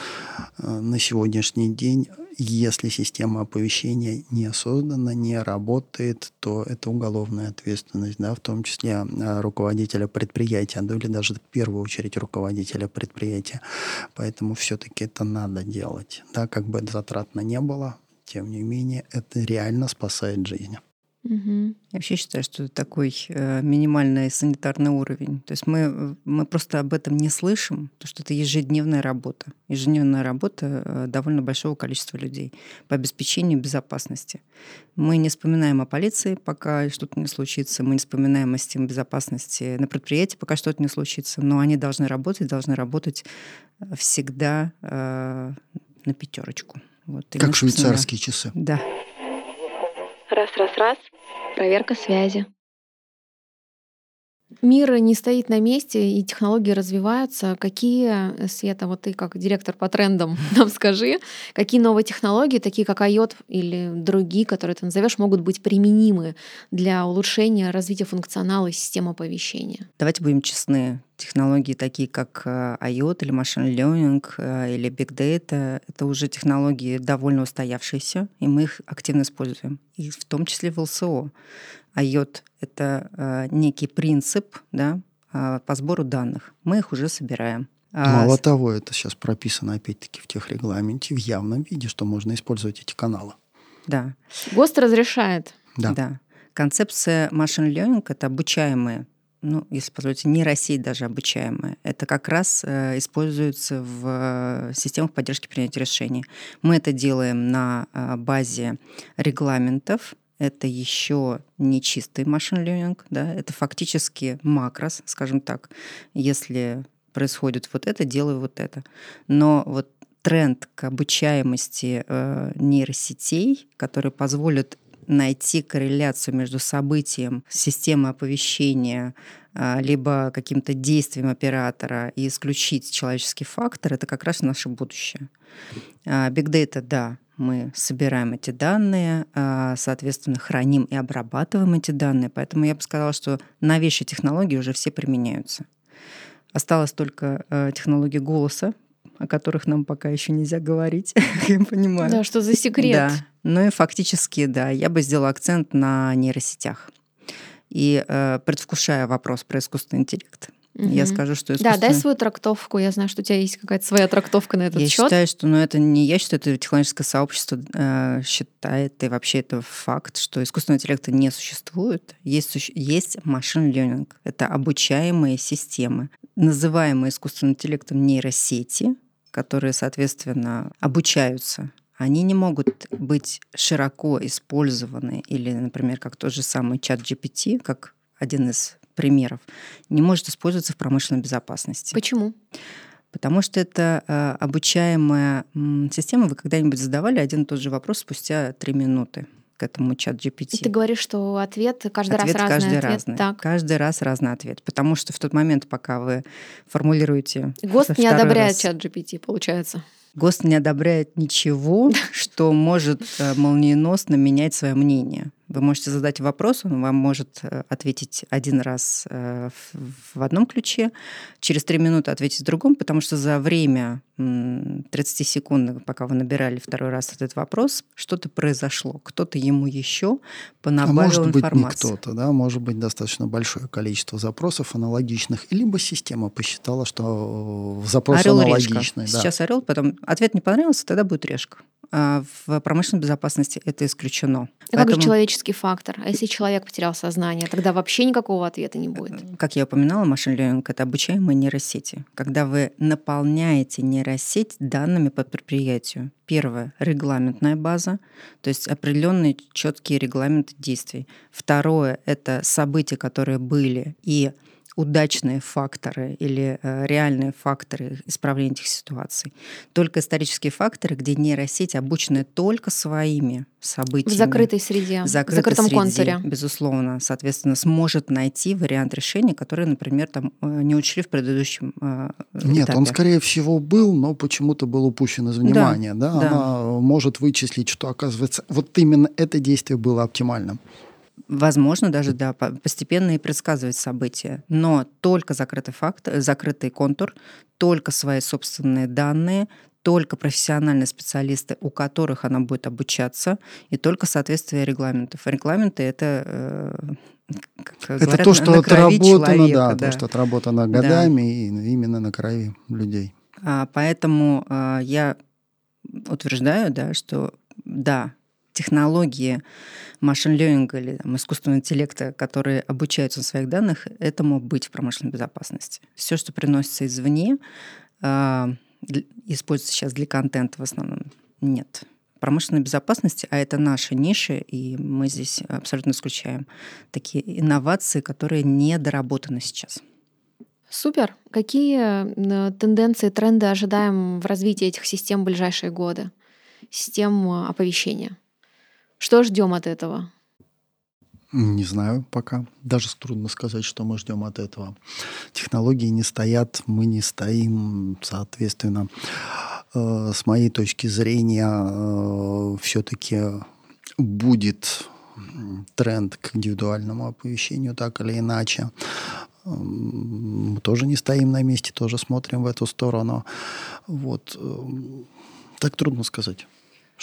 э, на сегодняшний день если система оповещения не создана, не работает, то это уголовная ответственность, да, в том числе а, руководителя предприятия, да, или даже в первую очередь руководителя предприятия. Поэтому все-таки это надо делать. Да, как бы это затратно не было, тем не менее, это реально спасает жизнь. Угу. Я вообще считаю, что это такой э, минимальный санитарный уровень. То есть мы, мы просто об этом не слышим, потому что это ежедневная работа. Ежедневная работа э, довольно большого количества людей по обеспечению безопасности. Мы не вспоминаем о полиции, пока что-то не случится. Мы не вспоминаем о системе безопасности на предприятии, пока что-то не случится. Но они должны работать, должны работать э, всегда э, на пятерочку. Вот. как швейцарские часы. Да. Раз, раз, раз. Проверка связи. Мир не стоит на месте, и технологии развиваются. Какие, э, Света, вот ты как директор по трендам нам скажи, какие новые технологии, такие как IOT или другие, которые ты назовешь, могут быть применимы для улучшения развития функционала системы оповещения? Давайте будем честны. Технологии такие, как э, IOT или Machine Learning э, или Big Data, это уже технологии довольно устоявшиеся, и мы их активно используем, и в том числе в ЛСО. IOT — это э, некий принцип да, по сбору данных. Мы их уже собираем. А Мало того, это сейчас прописано опять-таки в тех регламенте в явном виде, что можно использовать эти каналы. Да. ГОСТ разрешает. Да. да. Концепция machine learning — это обучаемые ну, если позволите, не России даже обучаемые. Это как раз э, используется в э, системах поддержки принятия решений. Мы это делаем на э, базе регламентов, это еще не чистый машин learning, да, это фактически макрос, скажем так. Если происходит вот это, делаю вот это. Но вот тренд к обучаемости э, нейросетей, который позволит найти корреляцию между событием системы оповещения а, либо каким-то действием оператора и исключить человеческий фактор, это как раз наше будущее. Big Data, да, мы собираем эти данные, а, соответственно, храним и обрабатываем эти данные. Поэтому я бы сказала, что новейшие технологии уже все применяются. Осталась только технология голоса, о которых нам пока еще нельзя говорить, я понимаю. Да, что за секрет? Да. Ну и фактически, да, я бы сделала акцент на нейросетях. И э, предвкушая вопрос про искусственный интеллект, Угу. Я скажу, что искусственно... Да, дай свою трактовку. Я знаю, что у тебя есть какая-то своя трактовка на этот я счет. Я считаю, что ну, это не я считаю, это технологическое сообщество э, считает, и вообще это факт, что искусственного интеллекта не существует. Есть, есть машин learning. Это обучаемые системы, называемые искусственным интеллектом нейросети, которые, соответственно, обучаются они не могут быть широко использованы или, например, как тот же самый чат GPT, как один из примеров, не может использоваться в промышленной безопасности. Почему? Потому что это э, обучаемая м, система. Вы когда-нибудь задавали один и тот же вопрос спустя три минуты к этому чат GPT. ты говоришь, что ответ каждый ответ раз разный. Каждый ответ. разный. Так. Каждый раз разный ответ. Потому что в тот момент, пока вы формулируете... ГОСТ не одобряет раз, чат GPT, получается. ГОСТ не одобряет ничего, что может э, молниеносно менять свое мнение. Вы можете задать вопрос, он вам может э, ответить один раз э, в одном ключе, через три минуты ответить в другом, потому что за время 30 секунд, пока вы набирали второй раз этот вопрос, что-то произошло. Кто-то ему еще понабавил а может информацию. быть, не кто-то, да, может быть, достаточно большое количество запросов аналогичных, либо система посчитала, что запрос орел аналогичный. Да. Сейчас орел, потом ответ не понравился, тогда будет решка. А в промышленной безопасности это исключено. А Поэтому... как же человеческий фактор? А если человек потерял сознание, тогда вообще никакого ответа не будет? Как я упоминала, машин learning — это обучаемые нейросети. Когда вы наполняете нейросеть данными по предприятию. Первое — регламентная база, то есть определенные четкие регламенты действий. Второе — это события, которые были, и удачные факторы или э, реальные факторы исправления этих ситуаций. Только исторические факторы, где нейросеть обучены только своими событиями. В закрытой среде, в, закрытой в закрытом среде, контуре. Безусловно. Соответственно, сможет найти вариант решения, который, например, там, э, не учли в предыдущем э, Нет, этапе. он, скорее всего, был, но почему-то был упущен из внимания. Да, да, да? Она может вычислить, что, оказывается, вот именно это действие было оптимальным. Возможно, даже да, постепенно и предсказывать события. Но только закрытый факт, закрытый контур, только свои собственные данные, только профессиональные специалисты, у которых она будет обучаться, и только соответствие регламентов. Регламенты это э, это говорят, то, что отработано, да, да, то, что отработано годами да. и именно на крови людей. А, поэтому а, я утверждаю, да, что да, технологии машин learning или там, искусственного интеллекта, которые обучаются на своих данных, этому быть в промышленной безопасности. Все, что приносится извне, э, используется сейчас для контента в основном, нет. Промышленной безопасности, а это наша ниша, и мы здесь абсолютно исключаем такие инновации, которые не доработаны сейчас. Супер. Какие тенденции, тренды ожидаем в развитии этих систем в ближайшие годы? Систем оповещения. Что ждем от этого? Не знаю пока. Даже трудно сказать, что мы ждем от этого. Технологии не стоят, мы не стоим, соответственно. Э, с моей точки зрения, э, все-таки будет тренд к индивидуальному оповещению, так или иначе. Мы тоже не стоим на месте, тоже смотрим в эту сторону. Вот. Э, так трудно сказать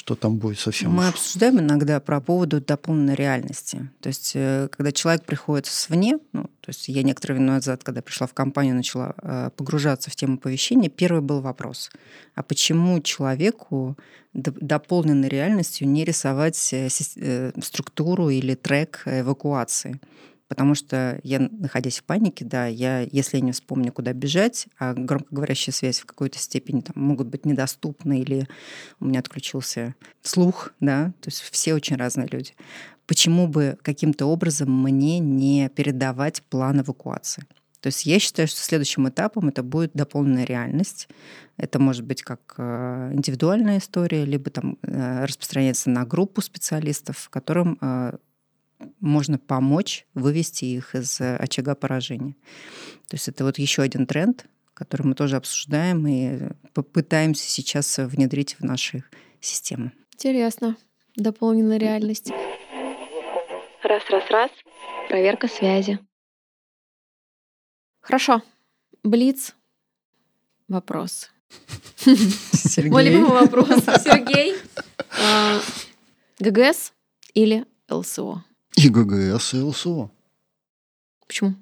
что там будет совсем. Мы обсуждаем иногда про поводу дополненной реальности. То есть, э, когда человек приходит свне, ну, то есть я некоторое время назад, когда пришла в компанию, начала э, погружаться в тему оповещения, первый был вопрос, а почему человеку дополненной реальностью не рисовать э, структуру или трек эвакуации? Потому что я, находясь в панике, да, я, если я не вспомню, куда бежать, а громкоговорящая связь в какой-то степени там, могут быть недоступны, или у меня отключился слух, да, то есть все очень разные люди. Почему бы каким-то образом мне не передавать план эвакуации? То есть я считаю, что следующим этапом это будет дополненная реальность. Это может быть как э, индивидуальная история, либо там э, распространяться на группу специалистов, которым э, можно помочь вывести их из очага поражения. То есть это вот еще один тренд, который мы тоже обсуждаем и попытаемся сейчас внедрить в наши системы. Интересно. Дополненная реальность. Раз, раз, раз. Проверка связи. Хорошо. Блиц. Вопрос. Сергей. Мой любимый вопрос. Сергей. А, ГГС или ЛСО? И ГГС, и ЛСО. Почему?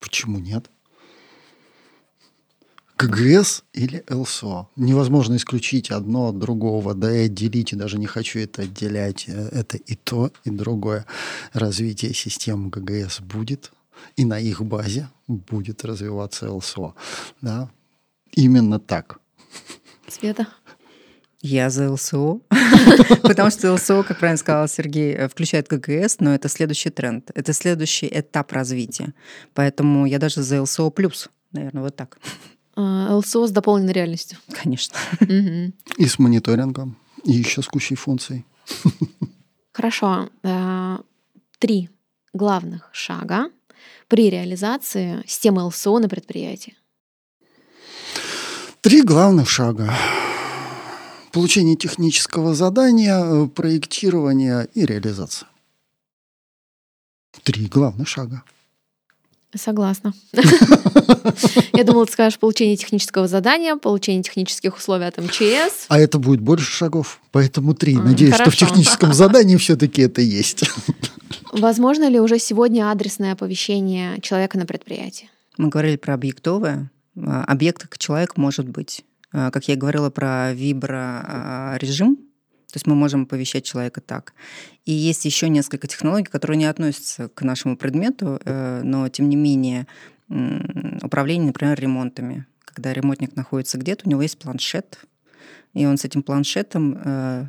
Почему нет? ГГС или ЛСО. Невозможно исключить одно от другого, да и отделить, и даже не хочу это отделять. Э, это и то, и другое. Развитие системы ГГС будет, и на их базе будет развиваться ЛСО. Да? Именно так. Света? Я за ЛСО, потому что ЛСО, как правильно сказал Сергей, э, включает ГГС, но это следующий тренд, это следующий этап развития. Поэтому я даже за ЛСО плюс, наверное, вот так. А, ЛСО с дополненной реальностью. Конечно. И с мониторингом, и еще с кучей функций. Хорошо. Э, три главных шага при реализации системы ЛСО на предприятии. Три главных шага. Получение технического задания, э, проектирование и реализация. Три главных шага. Согласна. Я думала, ты скажешь получение технического задания, получение технических условий от МЧС. А это будет больше шагов, поэтому три. Надеюсь, что в техническом задании все-таки это есть. Возможно ли уже сегодня адресное оповещение человека на предприятии? Мы говорили про объектовое. А, объект как человек может быть. А, как я говорила про вибро-режим, то есть мы можем оповещать человека так. И есть еще несколько технологий, которые не относятся к нашему предмету, э, но тем не менее управление, например, ремонтами. Когда ремонтник находится где-то, у него есть планшет, и он с этим планшетом, э,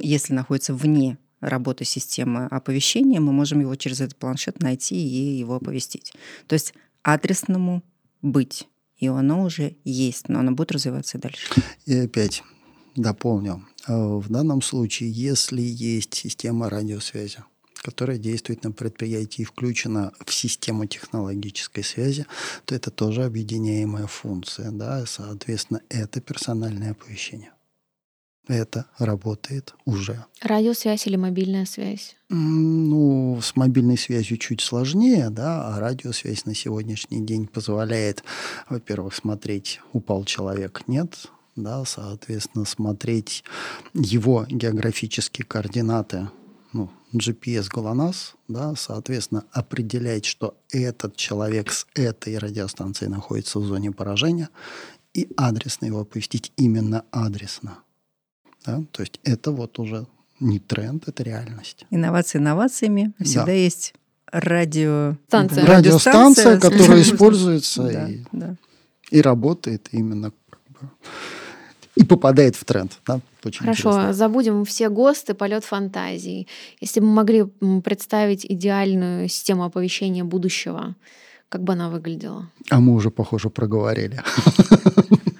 если находится вне работы системы оповещения, мы можем его через этот планшет найти и его оповестить. То есть адресному быть. И оно уже есть, но оно будет развиваться и дальше. И опять дополню. Э, в данном случае, если есть система радиосвязи, которая действует на предприятии и включена в систему технологической связи, то это тоже объединяемая функция. Да? Соответственно, это персональное оповещение. Это работает уже. Радиосвязь или мобильная связь? Ну, с мобильной связью чуть сложнее, да, а радиосвязь на сегодняшний день позволяет, во-первых, смотреть, упал человек, нет, да, соответственно, смотреть его географические координаты, ну, GPS GLONASS, да, соответственно, определять, что этот человек с этой радиостанцией находится в зоне поражения, и адресно его оповестить именно адресно. Да? То есть это вот уже не тренд, это реальность. Инновации инновациями. Всегда да. есть радио... Станция. Радиостанция, которая используется да, и, да. и работает именно как бы, и попадает в тренд. Да? Очень Хорошо, интересно. забудем все ГОСТы, полет фантазии. Если бы мы могли представить идеальную систему оповещения будущего, как бы она выглядела? А мы уже, похоже, проговорили.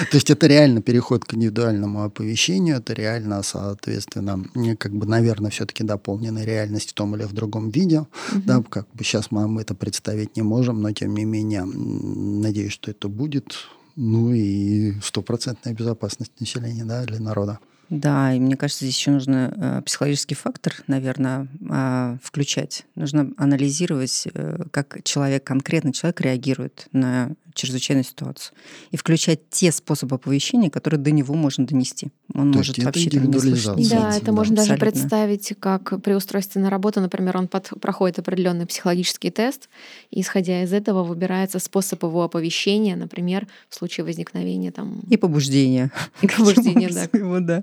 То есть это реально переход к индивидуальному оповещению, это реально, соответственно, как бы, наверное, все-таки дополненная реальность в том или в другом виде. Угу. Да, как бы сейчас мы это представить не можем, но тем не менее, надеюсь, что это будет. Ну и стопроцентная безопасность населения да, для народа. Да, и мне кажется, здесь еще нужно э, психологический фактор, наверное, э, включать. Нужно анализировать, э, как человек, конкретный человек реагирует на чрезвычайную ситуацию. И включать те способы оповещения, которые до него можно донести. Он То может вообще это не слышать. Да, это да, можно даже представить, как при устройстве на работу, например, он под, проходит определенный психологический тест, и исходя из этого выбирается способ его оповещения, например, в случае возникновения там... И побуждения. И побуждения, да. Его, да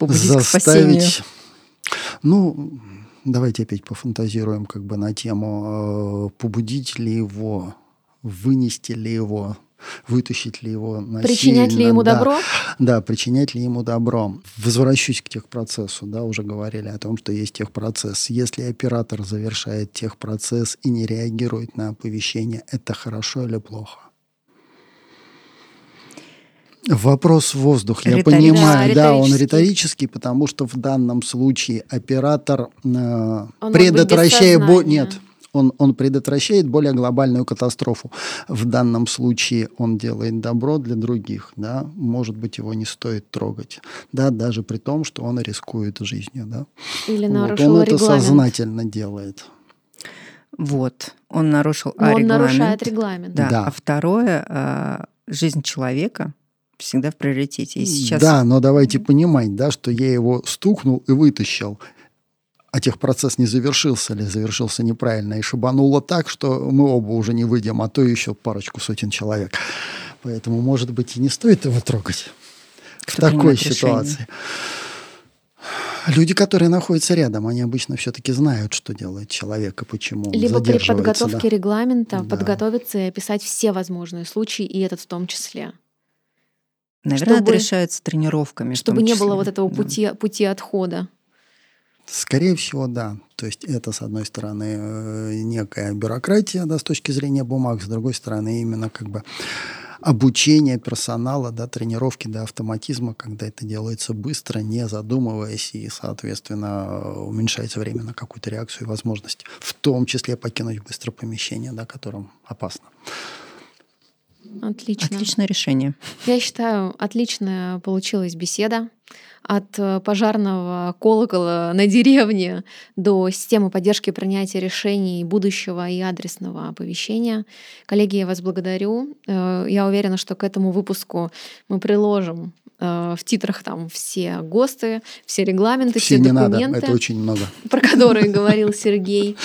заставить... Ну, давайте опять пофантазируем как бы на тему, э, побудить ли его, вынести ли его вытащить ли его насильно. Причинять ли ему да, добро? Да, причинять ли ему добро. Возвращусь к техпроцессу, да, уже говорили о том, что есть техпроцесс. Если оператор завершает техпроцесс и не реагирует на оповещение, это хорошо или плохо? Вопрос в воздух, я понимаю, Да, да, он риторический. потому что в данном случае оператор э, может быть предотвращает... без бо- сознания. Нет, он, он предотвращает более глобальную катастрофу. В данном случае он делает добро для других, да, может быть, его не стоит трогать, да, даже при том, что он рискует жизнью, да. Или Вот, нарушил он это регламент? сознательно делает. Вот, он нарушил Но а, он регламент. нарушает регламент. Да. Да. А второе, а, жизнь человека всегда в приоритете. И сейчас Да, но давайте понимать, да, что я его стукнул и вытащил. А техпроцесс не завершился или завершился неправильно. И шибануло так, что мы оба уже не выйдем, а то еще парочку сотен человек. Поэтому, может быть, и не стоит его трогать в Кто такой ситуации. Люди, которые находятся рядом, они обычно все-таки знают, что делает человек и почему он Либо при задерживается, подготовке да. регламента Да. подготовиться и описать все возможные случаи, и этот в том числе. Наверное, чтобы- это решается тренировками. в Чтобы не было вот этого Да. пути, пути отхода. Скорее всего, да. То есть это, с одной стороны, э, некая бюрократия да, с точки зрения бумаг, с другой стороны, именно как бы обучение персонала, да, тренировки до автоматизма, когда это делается быстро, не задумываясь, и, соответственно, э, уменьшается время на какую-то реакцию и возможность, в том числе покинуть быстро помещение, да, которым опасно. Отлично. Отличное решение. Я считаю, отличная получилась беседа. От э, пожарного колокола на деревне до системы поддержки принятия решений будущего и адресного оповещения. Коллеги, я вас благодарю. Э, Я уверена, что к этому выпуску мы приложим э, в титрах там все ГОСТы, все регламенты, все, Все не надо, документы это очень много. про которые говорил Сергей.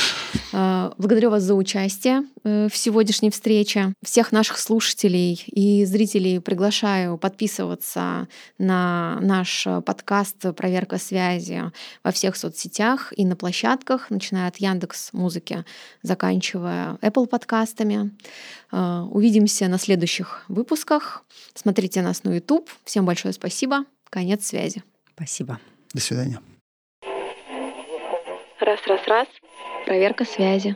Э, Благодарю вас за участие э, в сегодняшней встрече. Всех наших слушателей и зрителей приглашаю подписываться на наш подкаст «Проверка связи» во всех соцсетях и на площадках, начиная от Яндекс Музыки, заканчивая Apple подкастами. Э, Увидимся на следующих выпусках. Смотрите нас на YouTube. Всем большое спасибо. Конец связи. Спасибо. До свидания. Раз, раз, раз. Проверка связи.